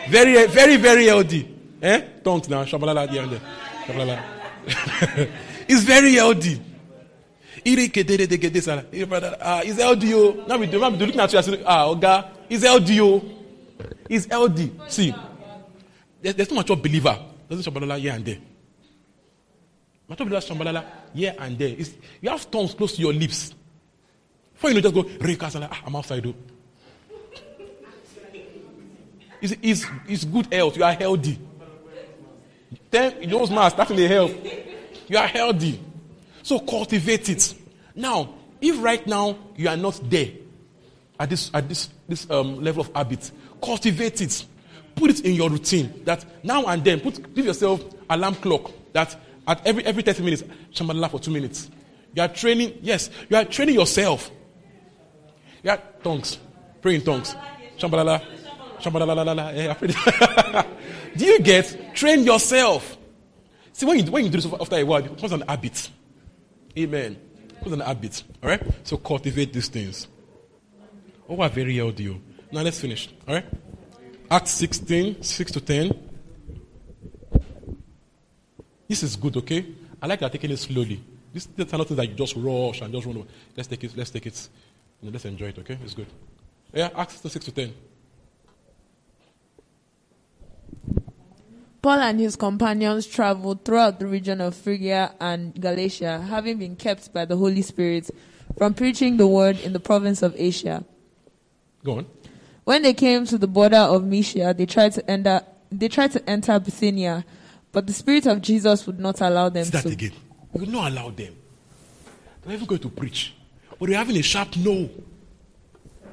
Very, very, very healthy. Eh? Tongues now. Shambalala here and there. Shambalala. it's very healthy. Ah, it's LD. oh. Now we do, now we do looking at you ah, Oga, it's LD. oh. It's LD. See, there's, there's no mature believer. Doesn't Shambalala here and there. Mature believer Shambalala here and there. It's, you have tongues close to your lips. Before you know, just go, Rekasala, ah, I'm outside. Oh. It's, it's, it's good health. You are healthy. Then those man starting the help. You are healthy. So cultivate it. Now, If right now you are not there at this at this this um, level of habit, cultivate it. Put it in your routine. That now and then, put give yourself alarm clock. That at every every 30 minutes, shamalala for two minutes. You are training. Yes, you are training yourself. Yeah, tongues. Pray in tongues. Shambalala. Shambalala. Eh, pray. Do you get? Train yourself. See, when you, when you do this after a while, it becomes an habit. Amen. Becomes an habit. All right? So cultivate these things. Oh, what very healthy. you. Now let's finish. All right? Acts 16, 6 to 10. This is good, okay? I like that taking it slowly. This is not thing that you just rush and just run over. Let's take it, let's take it. Let's enjoy it, okay? It's good. Yeah, Acts 6 to 10. Paul and his companions traveled throughout the region of Phrygia and Galatia, having been kept by the Holy Spirit from preaching the word in the province of Asia. Go on. When they came to the border of Mysia, they tried to enter, they tried to enter Bithynia, but the Spirit of Jesus would not allow them See that to. again. You will not allow them. They're even going to preach. But they're having a sharp no.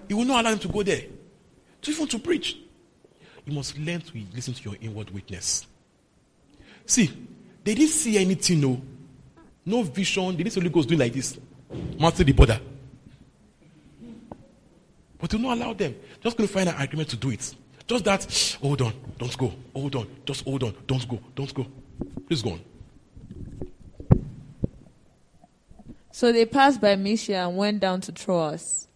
You will not allow them to go there. To even to preach. You must learn to listen to your inward witness. See, they didn't see anything, no. No vision. They didn't see Holy Ghost doing like this. Mounting the border. But do not allow them. Just going to find an agreement to do it. Just that, hold on, don't go, hold on, just hold on, don't go, don't go. Please go on. So they passed by Mysia and went down to Troas.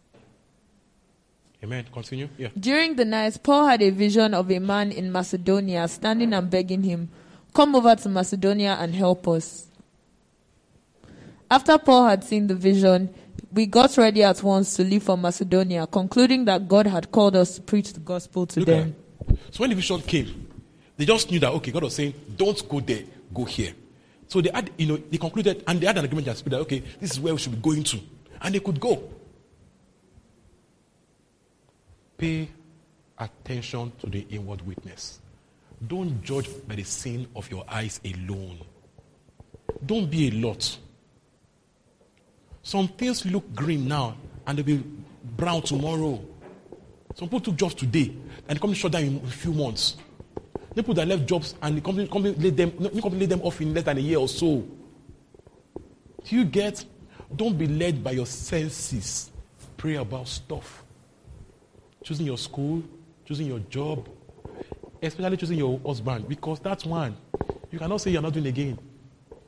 Amen. Continue. Yeah. During the night, Paul had a vision of a man in Macedonia standing and begging him, Come over to Macedonia and help us. After Paul had seen the vision, we got ready at once to leave for Macedonia, concluding that God had called us to preach the gospel to Look them. So when the vision came, they just knew that okay, God was saying, "Don't go there, go here." So they had, you know, they concluded and they had an agreement in their spirit that okay, this is where we should be going to, and they could go. Pay attention to the inward witness. Don't judge by the sin of your eyes alone. Don't be a lot. Some things look green now and they'll be brown tomorrow. Some people took jobs today and the company shut down in a few months. People that left jobs and the company, company laid them, the company laid them off in less than a year or so. Do you get? Don't be led by your senses. Pray about stuff. Choosing your school, choosing your job, especially choosing your husband, because that's one. You cannot say you're not doing again.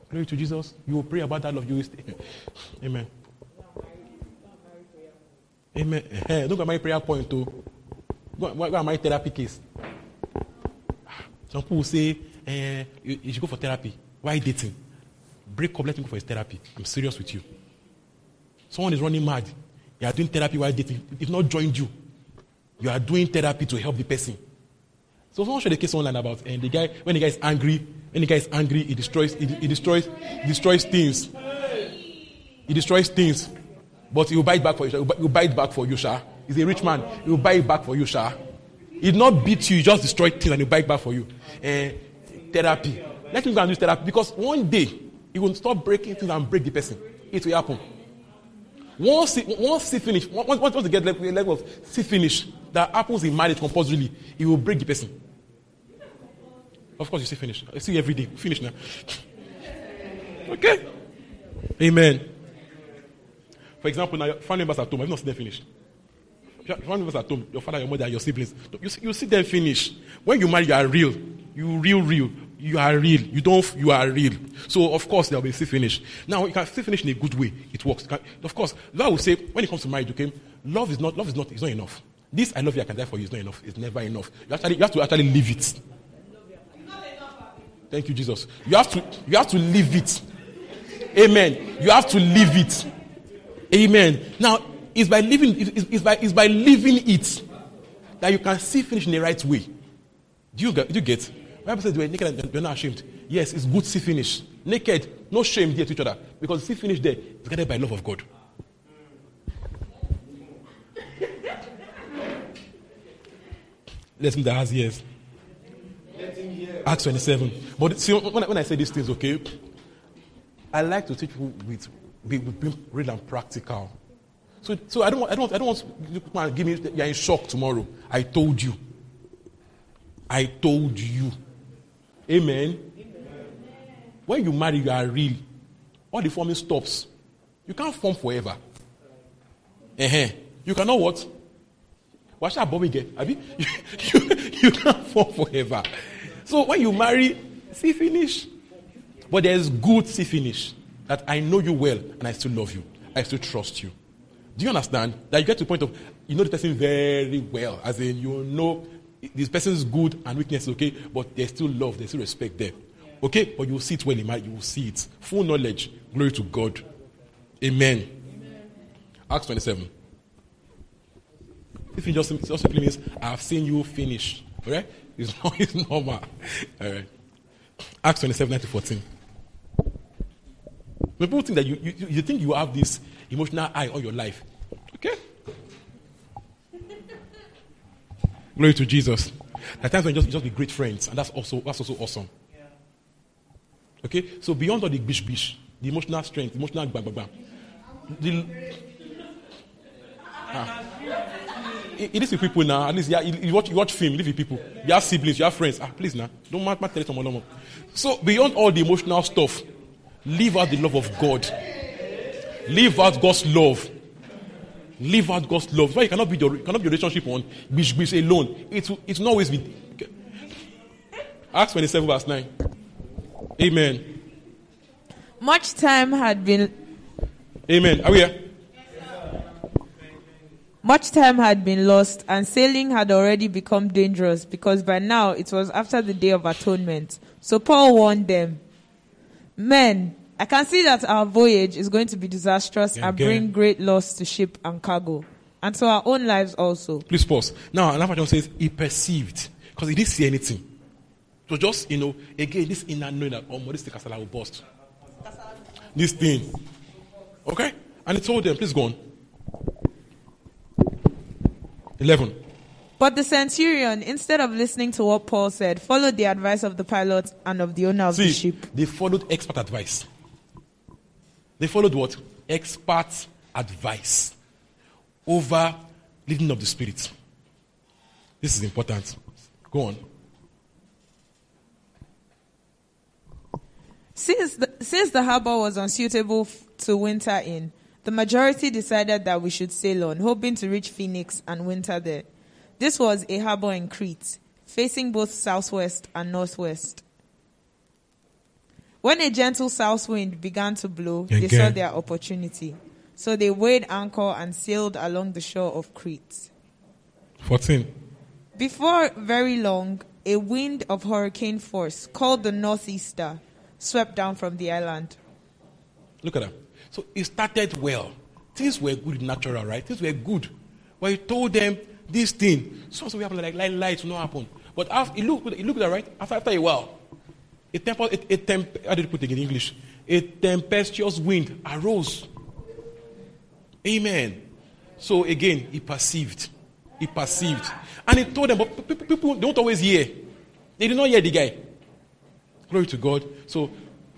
Glory to Jesus. You will pray about that love. You will stay. Amen. Amen. Eh, Don't go my prayer point to go, go, go my therapy case. Some people say eh, you, you should go for therapy. Why dating? Break up, let him go for his therapy. I'm serious with you. Someone is running mad. You are doing therapy while dating. If not joined you, you are doing therapy to help the person. So someone showed a case online about and the guy when the guy is angry, when the guy is angry, he destroys he, he destroys he destroys things. He destroys things. But he will buy it back for you. He will buy- He will it back for you, Sha. He's a rich man. He will buy it back for you, Sha. He did not beat you, he just destroy things and he'll buy it back for you. Eh, therapy. Let him go and do therapy because one day he will stop breaking things and break the person. It will happen. Once he, once he finish, once, once they get level, of finish that happens in marriage compulsorily, he will break the person. Of course, you see finish. I see every day. Finish now. Okay. Amen. For example, now your family members at home, you not seen them finish? Your family members at home, your father, your mother, your siblings, you see, you see them finish. When you marry, you are real. You real, real. You are real. You don't. You are real. So of course there will be still finish. Now you can still finish in a good way. It works. Can- of course, I will say when it comes to marriage, okay, love is not love is not is not enough. This I love you, I can die for you is not enough. It's never enough. You actually you have to actually live it. Thank you, Jesus. You have to you have to live it. Amen. You have to live it. Amen. Now, it's by living, it's, it's by, it's by living it that you can see finish in the right way. Do you get? Do you get? Bible says they were naked and they're not ashamed. Yes, it's good see finish. Naked, no shame there to each other because see finish there is guided by love of God. Let him that has. Acts 27. But see, when I, when I say these things, okay, I like to teach people with be, be real and practical. So, so I don't want, I don't want, I don't want you to come and give me, you're in shock tomorrow. I told you. I told you. Amen. When you marry, you are real. All the forming stops. You can't form forever. uh You cannot what? Watch out, Bobby get. Have you? You, you, you can't form forever. So when you marry, see finish. But there's good see finish. That I know you well and I still love you. I still trust you. Do you understand? That you get to the point of you know the person very well. As in you know this person's good and weakness, okay, but there's still love, there's still respect there. Okay? But you will see it when you marry, you will see it. Full knowledge. Glory to God. Amen. Amen. Acts 27. If it just, just simply means, I have seen you finish. Alright? It's, not, it's normal. Alright. Acts 27, 9 to 14. People think that you, you, you think you have this emotional eye on your life. Okay? Glory to Jesus. At times when you just, just be great friends, and that's also that's also awesome. Okay? So beyond all the bish bish, the emotional strength, emotional bang bang bang. The, ah. It, is with people now. At least yeah, you, watch, you watch film, live with people. You have siblings, you have friends. Ah, please now. Don't matter tell someone no more. So beyond all the emotional stuff, live out the love of God. Live out God's love. Live out God's love. That's why you cannot be your cannot be your relationship on bish bish alone. It will, it will always be. Acts 27 verse 9. Amen. Much time had been. Amen. Are we here? Much time had been lost, and sailing had already become dangerous because by now it was after the day of atonement. So Paul warned them Men, I can see that our voyage is going to be disastrous and bring great loss to ship and cargo, and to our own lives also. Please pause. Now, another John says he perceived because he didn't see anything. So just you know, again, this inner knowing that oh, this casala will burst. This thing, okay? And he told them, please go on. Eleven. But the centurion, instead of listening to what Paul said, followed the advice of the pilot and of the owner of See, the ship. They followed expert advice. They followed what? Expert advice over leading of the spirit. This is important. Go on. Since the, since the harbor was unsuitable f- to winter in, the majority decided that we should sail on, hoping to reach Phoenix and winter there. This was a harbor in Crete, facing both southwest and northwest. When a gentle south wind began to blow, Again. they saw their opportunity. So they weighed anchor and sailed along the shore of Crete. 14. Before very long, a wind of hurricane force, called the Northeaster, swept down from the island. Look at that. So it started well. Things were good natural, right? Things were good. But he told them this thing. Something will happen like light, light will not happen. But after, it looked, it looked right. After, after a while, a temper, a, a temp, how did you put it in English? A tempestuous wind arose. Amen. So again, he perceived. He perceived. And he told them, but people, people don't always hear. They did not hear the guy. Glory to God. So,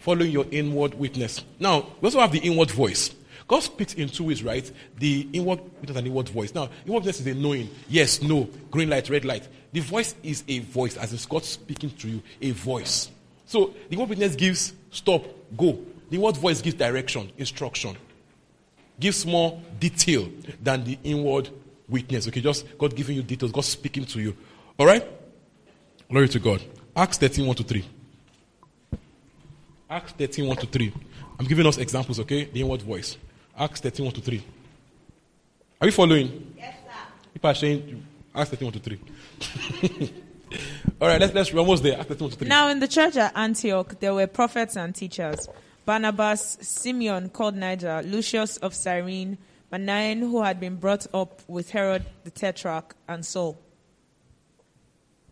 following your inward witness. Now, we also have the inward voice. God speaks in two ways, right? The inward witness and inward voice. Now, inward witness is a knowing. Yes, no, green light, red light. The voice is a voice, as in God speaking to you, a voice. So, the inward witness gives stop, go. The inward voice gives direction, instruction. Gives more detail than the inward witness. Okay, just God giving you details, God speaking to you. All right? Glory to God. Acts 13, 1 to 3. Acts 13, 1 to 3. I'm giving us examples, okay? The inward voice. Acts 13, 1 to 3. Are you following? Yes, sir. People are saying Acts 13, 1 to 3. All right, let's, let's, we're almost there. Acts 13, 1 to 3. Now, in the church at Antioch, there were prophets and teachers Barnabas, Simeon called Niger, Lucius of Cyrene, Manaen, who had been brought up with Herod the Tetrarch, and Saul.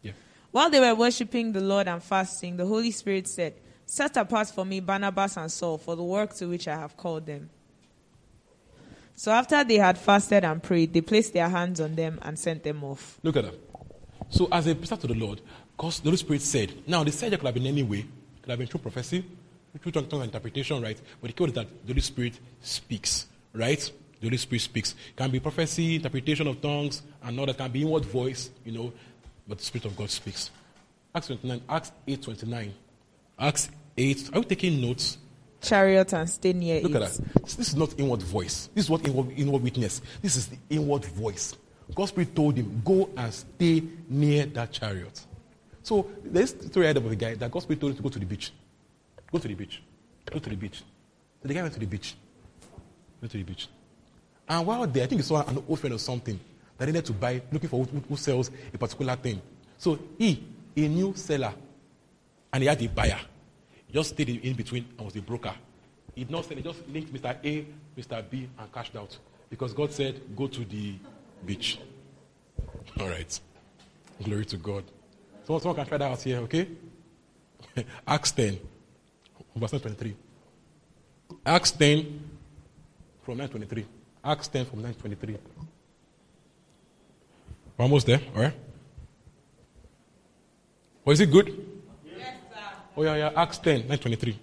Yeah. While they were worshipping the Lord and fasting, the Holy Spirit said, Set apart for me Barnabas and Saul for the work to which I have called them. So after they had fasted and prayed, they placed their hands on them and sent them off. Look at that. So, as a prisoner to the Lord, because the Holy Spirit said, now the said could have been any way, could have been through prophecy, Two tongues tongues are interpretation, right? But the key is that the Holy Spirit speaks, right? The Holy Spirit speaks. It Can be prophecy, interpretation of tongues, and all that can be inward voice, you know, but the Spirit of God speaks. Acts 29, Acts 8 29. Acts 8. Are you taking notes? Chariot and stay near Look it. at that. This is not inward voice. This is what inward, inward witness. This is the inward voice. God's Spirit told him, go and stay near that chariot. So there's story I heard of a guy that God's Spirit told him to go to the beach. Go to the beach. Go to the beach. So the guy went to the beach. Went to the beach. And while there, I think he saw an old friend or something that he needed to buy, looking for who, who sells a particular thing. So he, a new seller, and he had a buyer. He just stayed in, between and was a broker. He did not sell, he just linked Mr. A, Mr. B, and cashed out. Because God said, go to the beach. All right. Glory to God. Someone, someone can try that out here, okay? Acts 10, verse 23. Acts 10 from 923. Acts 10 from 923. We're almost there, all right? Is it good? Oh, yeah, yeah. Acts 10, 923.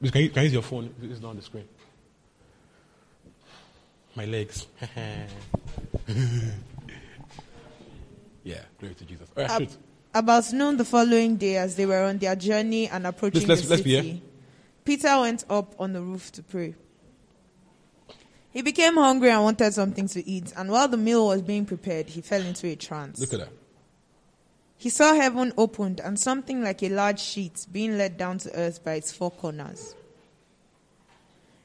Please, Can you, can you use your phone? It's not on the screen. My legs. yeah, glory to Jesus. Ab- shoot. About noon the following day, as they were on their journey and approaching let's- the let's city. Peter went up on the roof to pray. He became hungry and wanted something to eat, and while the meal was being prepared, he fell into a trance. Look at that. He saw heaven opened and something like a large sheet being let down to earth by its four corners.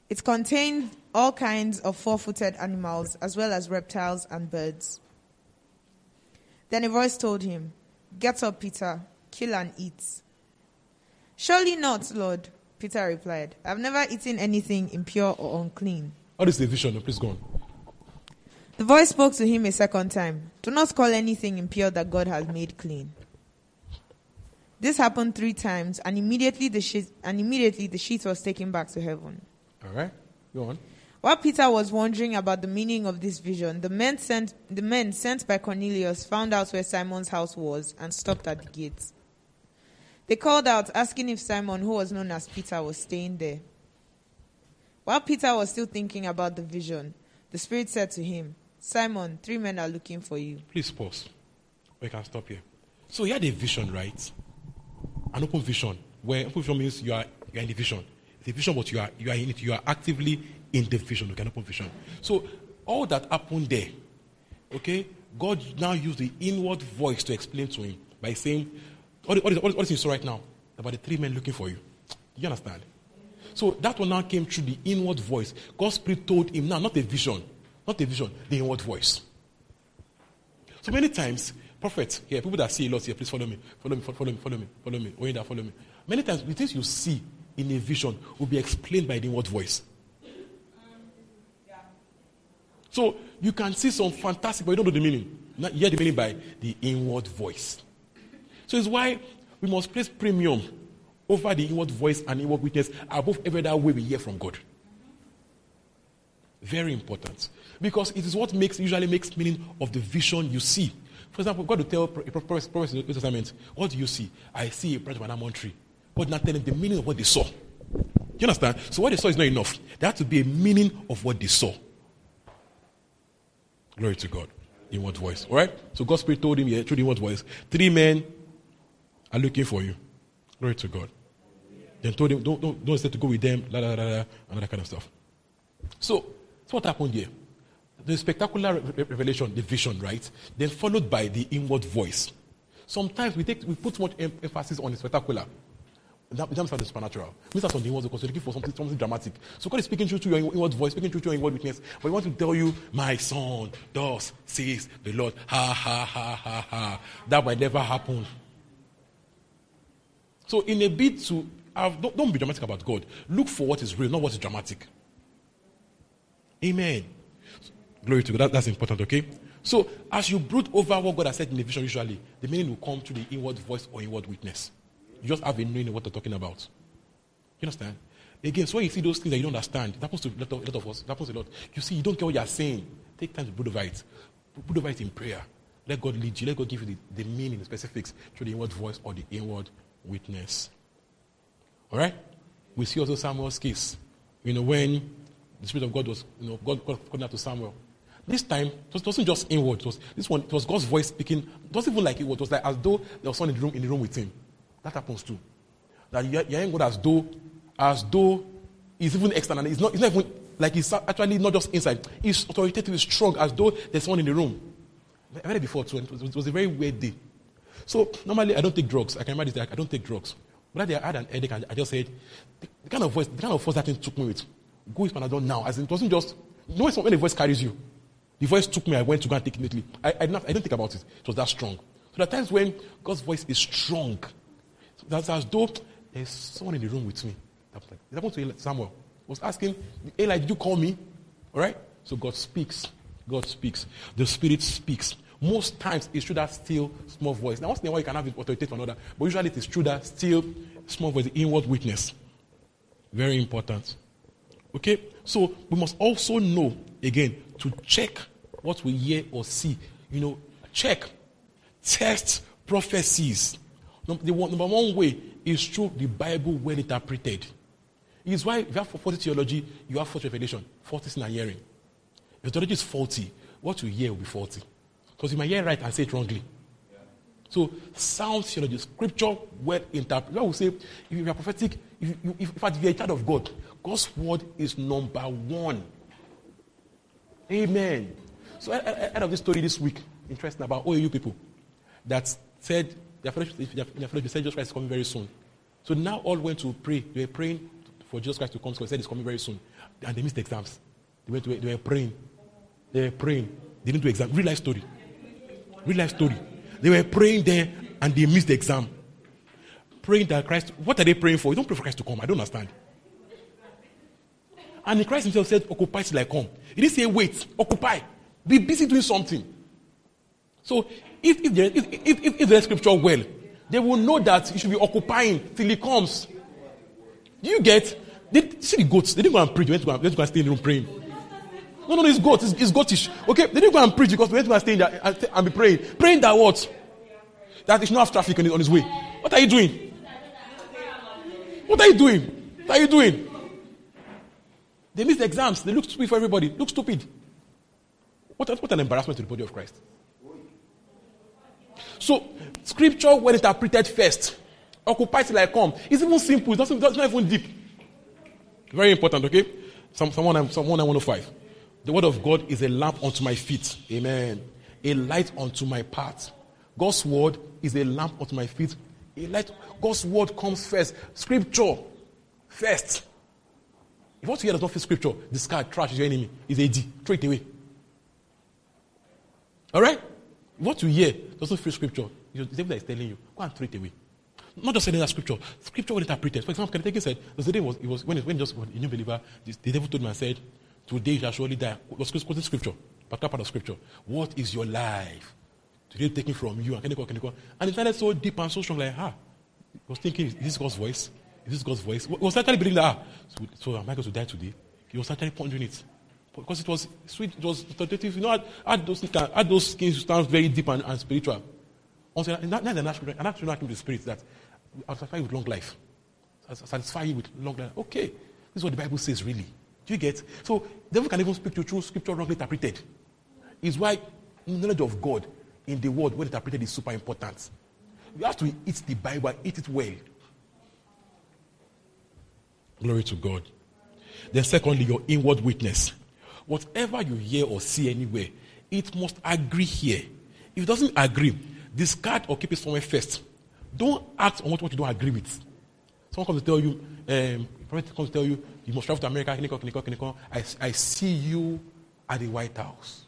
It contained all kinds of four footed animals, as well as reptiles and birds. Then a voice told him, Get up, Peter, kill and eat. Surely not, Lord, Peter replied. I've never eaten anything impure or unclean. What is the vision? Please go on. The voice spoke to him a second time. Do not call anything impure that God has made clean. This happened three times, and immediately the sheet, and immediately the sheet was taken back to heaven. All right, go on. While Peter was wondering about the meaning of this vision, the men sent the men sent by Cornelius found out where Simon's house was and stopped at the gates. They called out, asking if Simon, who was known as Peter, was staying there. While Peter was still thinking about the vision, the Spirit said to him, Simon, three men are looking for you. Please pause. We can stop here. So you had a vision, right? An open vision. Where open vision means you are you are in the vision. A vision, but you are you are in it. You are actively in the vision. You can open vision. So all that happened there, okay? God now used the inward voice to explain to him by saying, "What is, what is, what is, what is you saw right now about the three men looking for you?" You understand? So that one now came through the inward voice. God's spirit told him now, not a vision, not a vision, the inward voice. So many times, prophets here, people that see a lot here, please follow me, follow me, fo- follow me, follow me, follow me, Oyinda, follow me. Many times, the things you see in a vision will be explained by the inward voice. So you can see some fantastic, but you don't know the meaning. You hear the meaning by the inward voice. So it's why we must place premium over the inward voice and inward witness above every other way we hear from God. Very important. Because it is what makes usually makes meaning of the vision you see. For example, God will tell a prophet in the Old Testament, What do you see? I see a branch of an almond tree. God not telling the meaning of what they saw. Do you understand? So what they saw is not enough. There has to be a meaning of what they saw. Glory to God. In what voice? All right? So God's Spirit told him, yeah, through the inward voice, three men are looking for you. Glory to God. Then told him, don't, don't, don't say to go with them, la, la, la, la, and that kind of stuff. So, so what happened here? The spectacular re- re- revelation, the vision, right? Then followed by the inward voice. Sometimes we take we put much em- emphasis on the spectacular. That becomes the supernatural. We start on the inward because you're looking for something, something dramatic. So God is speaking to your inward voice, speaking to your inward witness. But He wants to tell you, my son, thus says the Lord. Ha ha ha ha ha. That might never happen. So in a bid to have, don't, don't be dramatic about God. Look for what is real, not what is dramatic. Amen. Glory to God. That- that's important, okay? So, as you brood over what God has said in the vision, usually, the meaning will come through the inward voice or inward witness. You just have a knowing of what they're talking about. You understand? Again, so when you see those things that you don't understand, it happens to a lot of, a lot of us. It happens a lot. You see, you don't get what you're saying. Take time to brood over it. Brood over it in prayer. Let God lead you. Let God give you the, the meaning, the specifics through the inward voice or the inward witness. All right? We see also Samuel's case. You know, when the Spirit of God was, you know, God called out to Samuel. This time, it wasn't just inward. It was, this one, it was God's voice speaking. It wasn't even like it was. It was like as though there was someone in the room, in the room with him. That happens too. That you're, hearing God as though, as though he's even external. It's not, it's not even like he's actually not just inside. He's authoritative, strong, as though there's someone in the room. I read it before too, it was, it was, a very weird day. So normally I don't take drugs. I can remember this I don't take drugs. But that day I had an headache and I just said, the, the kind of voice, the kind of force that thing took me with, go with Panadol now. As in, it wasn't just, you know when the voice carries you? The voice took me, I went to go and take it immediately. I, I, didn't, I didn't think about it. It was that strong. So there are times when God's voice is strong. So that's as though there's someone in the room with me. It happened to Samuel. He was asking, Eli, did you call me? All right? So God speaks. God speaks. The Spirit speaks. Most times it's through that still small voice. Now, once in a while you can have it authoritative for another, but usually it is through that still small voice, the inward witness. Very important. Okay? So we must also know, again, to check what we hear or see. You know, check, test prophecies. The one, number one way is through the Bible well interpreted. It's why if you have faulty theology, you have false revelation, faulty sin hearing. If the theology is faulty, what you hear will be faulty. Because you might hear right and say it wrongly. So, sound theology, scripture well interpreted. I will say, if you are prophetic, if, you, if, if, if you are a child of God, God's word is number one. Amen. So I, I, heard of this story this week, interesting about OAU people that said their fellowship, their fellowship said Jesus Christ is coming very soon. So now all went to pray. They were praying for Jesus Christ to come. So they said he's coming very soon. And they missed the exams. They, went to, they were praying. They were praying. They didn't do exam. Real life story. Real life story. They were praying there and they missed the exam. Praying that Christ, what are they praying for? You don't pray for Christ to come. I don't understand. And Christ himself said, Occupy till I come. He didn't say, Wait, occupy. Be busy doing something. So, if, if, there, if, if, if, if there's scripture well, they will know that you should be occupying till he comes. Do you get? They, see the goats. They didn't go and preach. They went to go and, went to go and stay in the room praying. No, no, it's goat. It's, it's goatish. Okay? They didn't go and preach because we went to go and stay in there and, and be praying. Praying that what? That he should not have traffic on his, on his way. What are you doing? What are you doing? What are you doing? They missed exams. They look stupid for everybody. Look stupid. What, what an embarrassment to the body of Christ. So, scripture, when interpreted first, occupies till I come. It's even simple. It's not, it's not even deep. Very important, okay? Some, someone, someone 105. The word of God is a lamp unto my feet. Amen. A light unto my path. God's word is a lamp unto my feet. A light. God's word comes first. Scripture first. If what you hear does not fit scripture, discard, trash is your enemy. Is AD. Throw it away. All right? What you hear doesn't fit scripture. It's the devil is telling you. Go and throw it away. Not just saying that scripture. Scripture will interpret it. For example, Hagin said, the day was, it was when, it, when just a new believer, the devil told me and said, Today you shall surely die. Was quoting scripture, particular part of scripture. What is your life? Today taken from you. And, and it sounded so deep and so strong, like, ah. I was thinking, is this God's voice? Is this God's voice? He was actually believing that, ah, so, so am I going to die today? He was actually pondering it. Because it was sweet, it was authoritative. You know, add, those, those things sound very deep and, and spiritual. Also, and that, an actual, an the spirit that I'll satisfy you with long life. I'll satisfy you with long life. Okay. This is what the Bible says, really. Do you get? So, devil can even speak to you through scripture wrongly interpreted. Is why knowledge of God in the word, when interpreted, is super important. You have to eat the Bible, eat it well. Glory to God. Then, secondly, your inward witness. Whatever you hear or see anywhere, it must agree here. If it doesn't agree, discard or keep it somewhere first. Don't act on what, you don't agree with. Someone comes to tell you, um, comes to tell you, you must travel to America, clinical, clinical, clinical. I, I see you at the White House.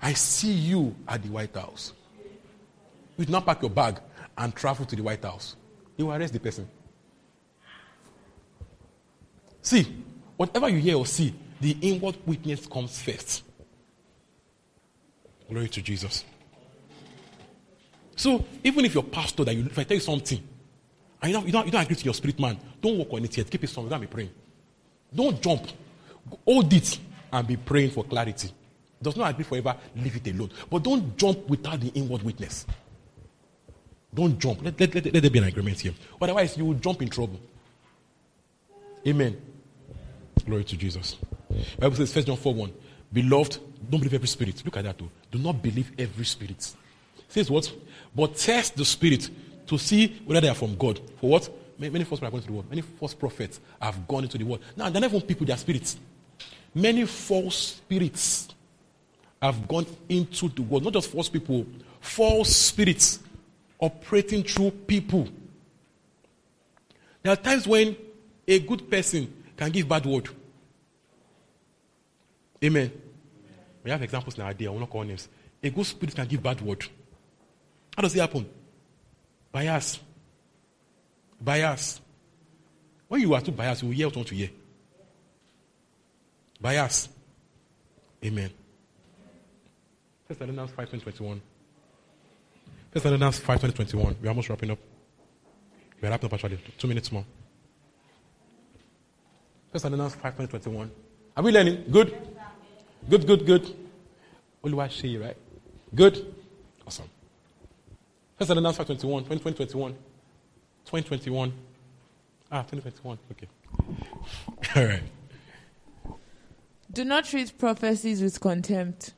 I see you at the White House. You do not pack your bag and travel to the White House. You arrest the person. See, whatever you hear or see, the inward witness comes first. Glory to Jesus. So, even if your pastor that you, if I tell you something, and you don't, you don't, you don't agree to your spirit man, don't work on it yet. Keep it somewhere. Don't be praying. Don't jump. Hold it and be praying for clarity. Does not agree forever, leave it alone. But don't jump without the inward witness. Don't jump. Let, let, let, let there be an agreement here. Otherwise, you will jump in trouble. Amen. Glory to Jesus. Bible says, 1 John 4 1. Beloved, don't believe every spirit. Look at that too. Do not believe every spirit. It says what? But test the spirit to see whether they are from God. For what? Many, many false prophets have gone into the world. Many false prophets have gone into the world. Now, they're not even people, they are spirits. Many false spirits have gone into the world. Not just false people, false spirits operating through people. There are times when a good person can give bad word. Amen. We have examples nowadays. I will not call names. A good spirit can give bad word. How does it happen? Bias. Bias. When you are too biased, you will hear what you want to hear. Bias. Amen. First Thessalonians 5 21. First Thessalonians 5 21. We're almost wrapping up. We're wrapping up actually. Two minutes more. First Thessalonians 5 21. Are we learning? Good? Good, good, good. Oluwaseyi, right? Good? Awesome. First Thessalonians 5 21. 20, 2021. 2021. Ah, 2021. Okay. All right. Do not treat prophecies with contempt,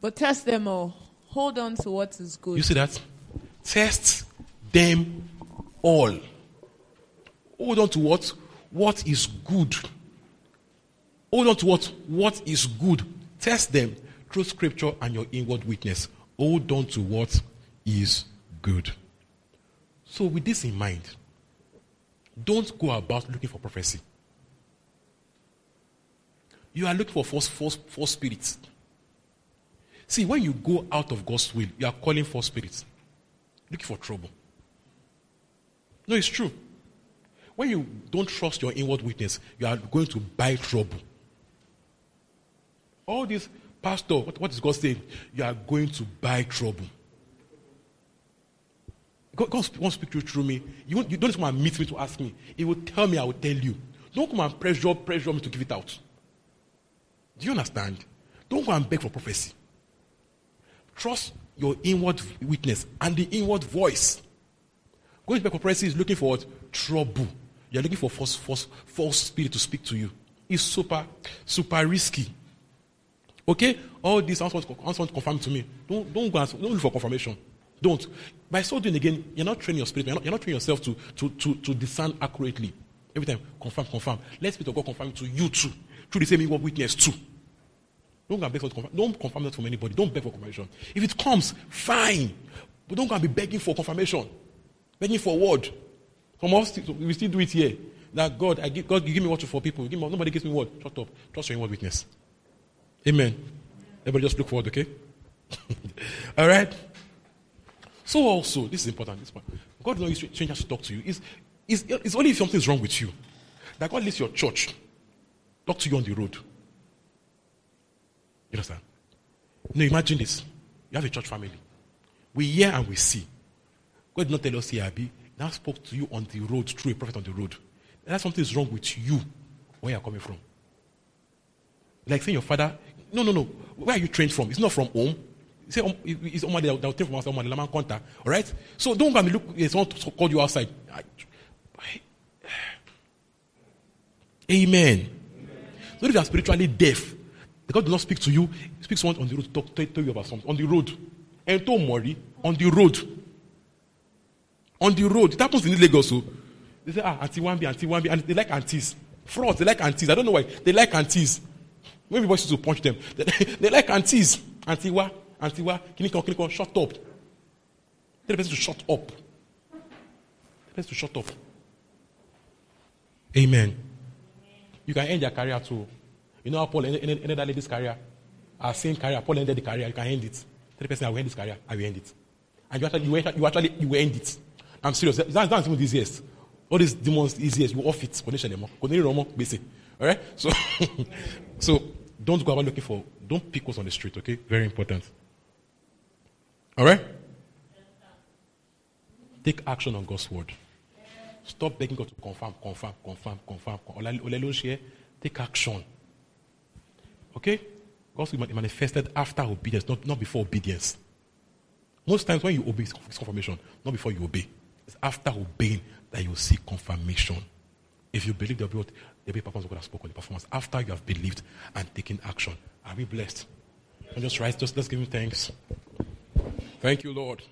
but test them all. Hold on to what is good. You see that? Test them all. Hold on to what? What is good. Hold on to what? What is good. Test them through scripture and your inward witness. Hold on to what is good. So, with this in mind, don't go about looking for prophecy. You are looking for false, false, false spirits. See, when you go out of God's will, you are calling false spirits, looking for trouble. No, it's true. When you don't trust your inward witness, you are going to buy trouble. All this, Pastor, what, what is God saying? You are going to buy trouble. God, God won't speak to you through me. You, you don't come and meet me to ask me. He will tell me, I will tell you. Don't come and pressure, pressure me to give it out. Do you understand? Don't go and beg for prophecy. Trust your inward witness and the inward voice. Going to beg for prophecy is looking for what? Trouble. You're looking for false, false, false spirit to speak to you. It's super, super risky. Okay? All this, want to confirm to me. Don't, don't go and, don't look for confirmation. Don't. By so doing again, you're not training your spirit. You're not, you're not training yourself to, to, to, to discern accurately. Every time, confirm, confirm. Let Spirit of God confirm to you too. Through the same inward witness too. Don't go and beg for confirmation. Don't confirm that from anybody. Don't beg for confirmation. If it comes, fine. But don't go and be begging for confirmation. Begging for a word. From us, we still do it here. That God, I give, God, you give me what for people. You give me, nobody gives me word. Shut up. Trust your inward witness. Amen. Everybody just look forward, okay? All right? So also, this is important. This part. God not use strangers to talk to you. It's, it's, it's only if something's wrong with you that God leaves your church, talk to you on the road. You understand? Now imagine this. You have a church family. We hear and we see. God did not tell us here, Abi. Now spoke to you on the road through a prophet on the road. That something is wrong with you where you're coming from. Like saying your father, no, no, no. Where are you trained from? It's not from home. Say um, it's Omar that will take from us, Omar the Laman Konta. All right? So don't go and look, someone called you outside. Amen. So if you are spiritually deaf, the God does not speak to you, he speaks someone on the road to talk, tell, tell you about something. On the road. And don't worry, on the road. On the road. It happens in Lagos. So they say, ah, Auntie Wambi, Auntie Wambi. And they like aunties. Frauds, they like aunties. I don't know why. They like aunties. Maybe boys used to punch them. They, they like aunties. Auntie Wa, Auntie Wa, Kinikon, Kinikon, shut up. Tell the person to shut up. Tell the person to shut up. Amen. You can end your career too. You know how Paul ended, ended, ended that lady's career? Our same career. Paul ended the career. You can end it. Tell the person, I will end this career. I will end it. And you actually, you actually, you, actually, you will end it. I'm serious. That's, that's this years. All these demons, years, you off it. All right? So, so don't go about looking for, don't pick what's on the street, okay? Very important. All right? Take action on God's word. Stop begging God to confirm, confirm, confirm, confirm. Take action. Okay? God's will manifested after obedience, not, not before obedience. Most times when you obey, it's confirmation, not before you obey. It's after obeying that you see confirmation. If you believe the word, the performance of God has spoken, the performance after you have believed and taken action. Are we blessed? And just rise, just let's give him thanks. Thank you, Lord.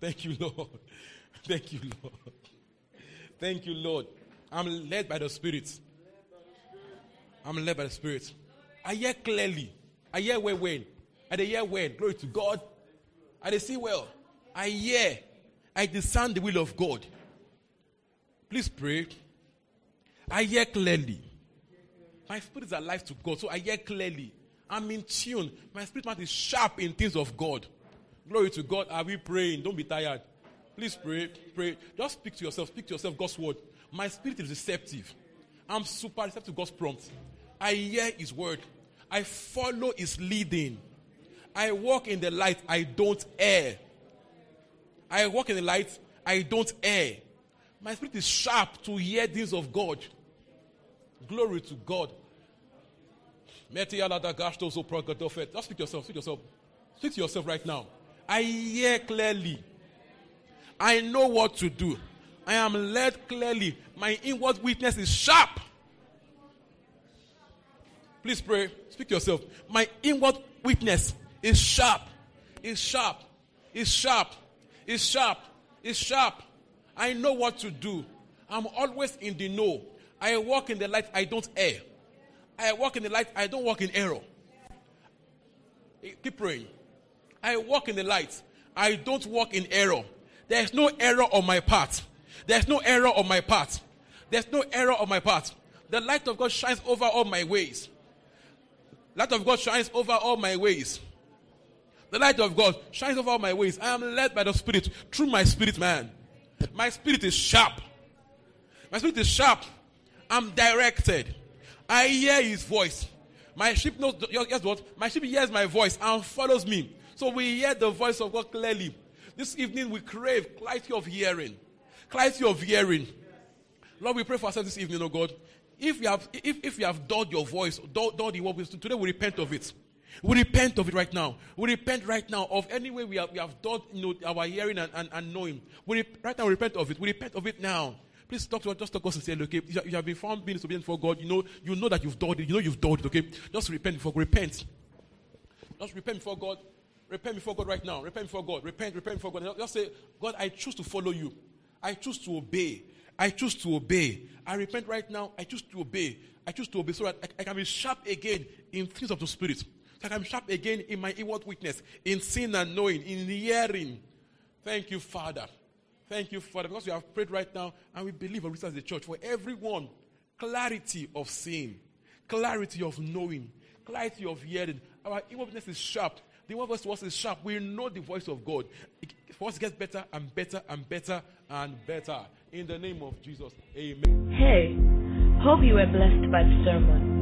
Thank you, Lord. Thank you, Lord. Thank you, Lord. I'm led by the Spirit. I'm led by the Spirit. I hear clearly. I hear well, well. I hear well. Glory to God. I see well. I hear. I discern the will of God. Please pray. I hear clearly. My spirit is alive to God, so I hear clearly. I'm in tune. My spirit man is sharp in things of God. Glory to God. Are we praying? Don't be tired. Please pray. Pray. Just speak to yourself. Speak to yourself God's word. My spirit is receptive. I'm super receptive to God's prompt. I hear His word. I follow His leading. I walk in the light. I don't err. I walk in the light. I don't err. My spirit is sharp to hear things of God. Glory to God. Just speak yourself. Speak yourself. Speak to yourself right now. I hear clearly. I know what to do. I am led clearly. My inward witness is sharp. Please pray. Speak to yourself. My inward witness is sharp. Is sharp. Is sharp. Is sharp. It's sharp. I know what to do. I'm always in the know. I walk in the light. I don't err. I walk in the light. I don't walk in error. Eh, keep praying. I walk in the light. I don't walk in error. There's no error on my part. There's no error on my part. There's no error on my part. The light of God shines over all my ways. Light of God shines over all my ways. The light of God shines over my ways. I am led by the Spirit through my spirit, man. My spirit is sharp. My spirit is sharp. I'm directed. I hear His voice. My sheep knows. Guess what? My sheep hears my voice and follows me. So we hear the voice of God clearly. This evening we crave clarity of hearing. Clarity of hearing. Lord, we pray for ourselves this evening, oh God. If you have, if, if you have dulled your voice, dulled, dulled the word, today we repent of it. We repent of it right now. We repent right now of any way we have, we have done you know, our hearing and, and, and knowing. We rep- right now we repent of it. We repent of it now. Please talk to us, just talk to us and say, okay, you have been found being disobedient for God. You know, you know that you've done it. You know you've done it, okay? Just repent before repent. Just repent before God. Repent before God right now. Repent before God. Repent, repent before God. Just say, God, I choose to follow you. I choose to obey. I choose to obey. I repent right now. I choose to obey. I choose to obey so that I, I can be sharp again in things of the Spirit. So I'm sharp again in my inward witness, in seeing and knowing, in hearing. Thank you, Father. Thank you, Father, because we have prayed right now and we believe and as the church for everyone clarity of seeing, clarity of knowing, clarity of hearing. Our inward witness is sharp. The one voice is sharp. We know the voice of God. It, for us, it gets better and better and better and better. In the name of Jesus. Amen. Hey, hope you were blessed by the sermon.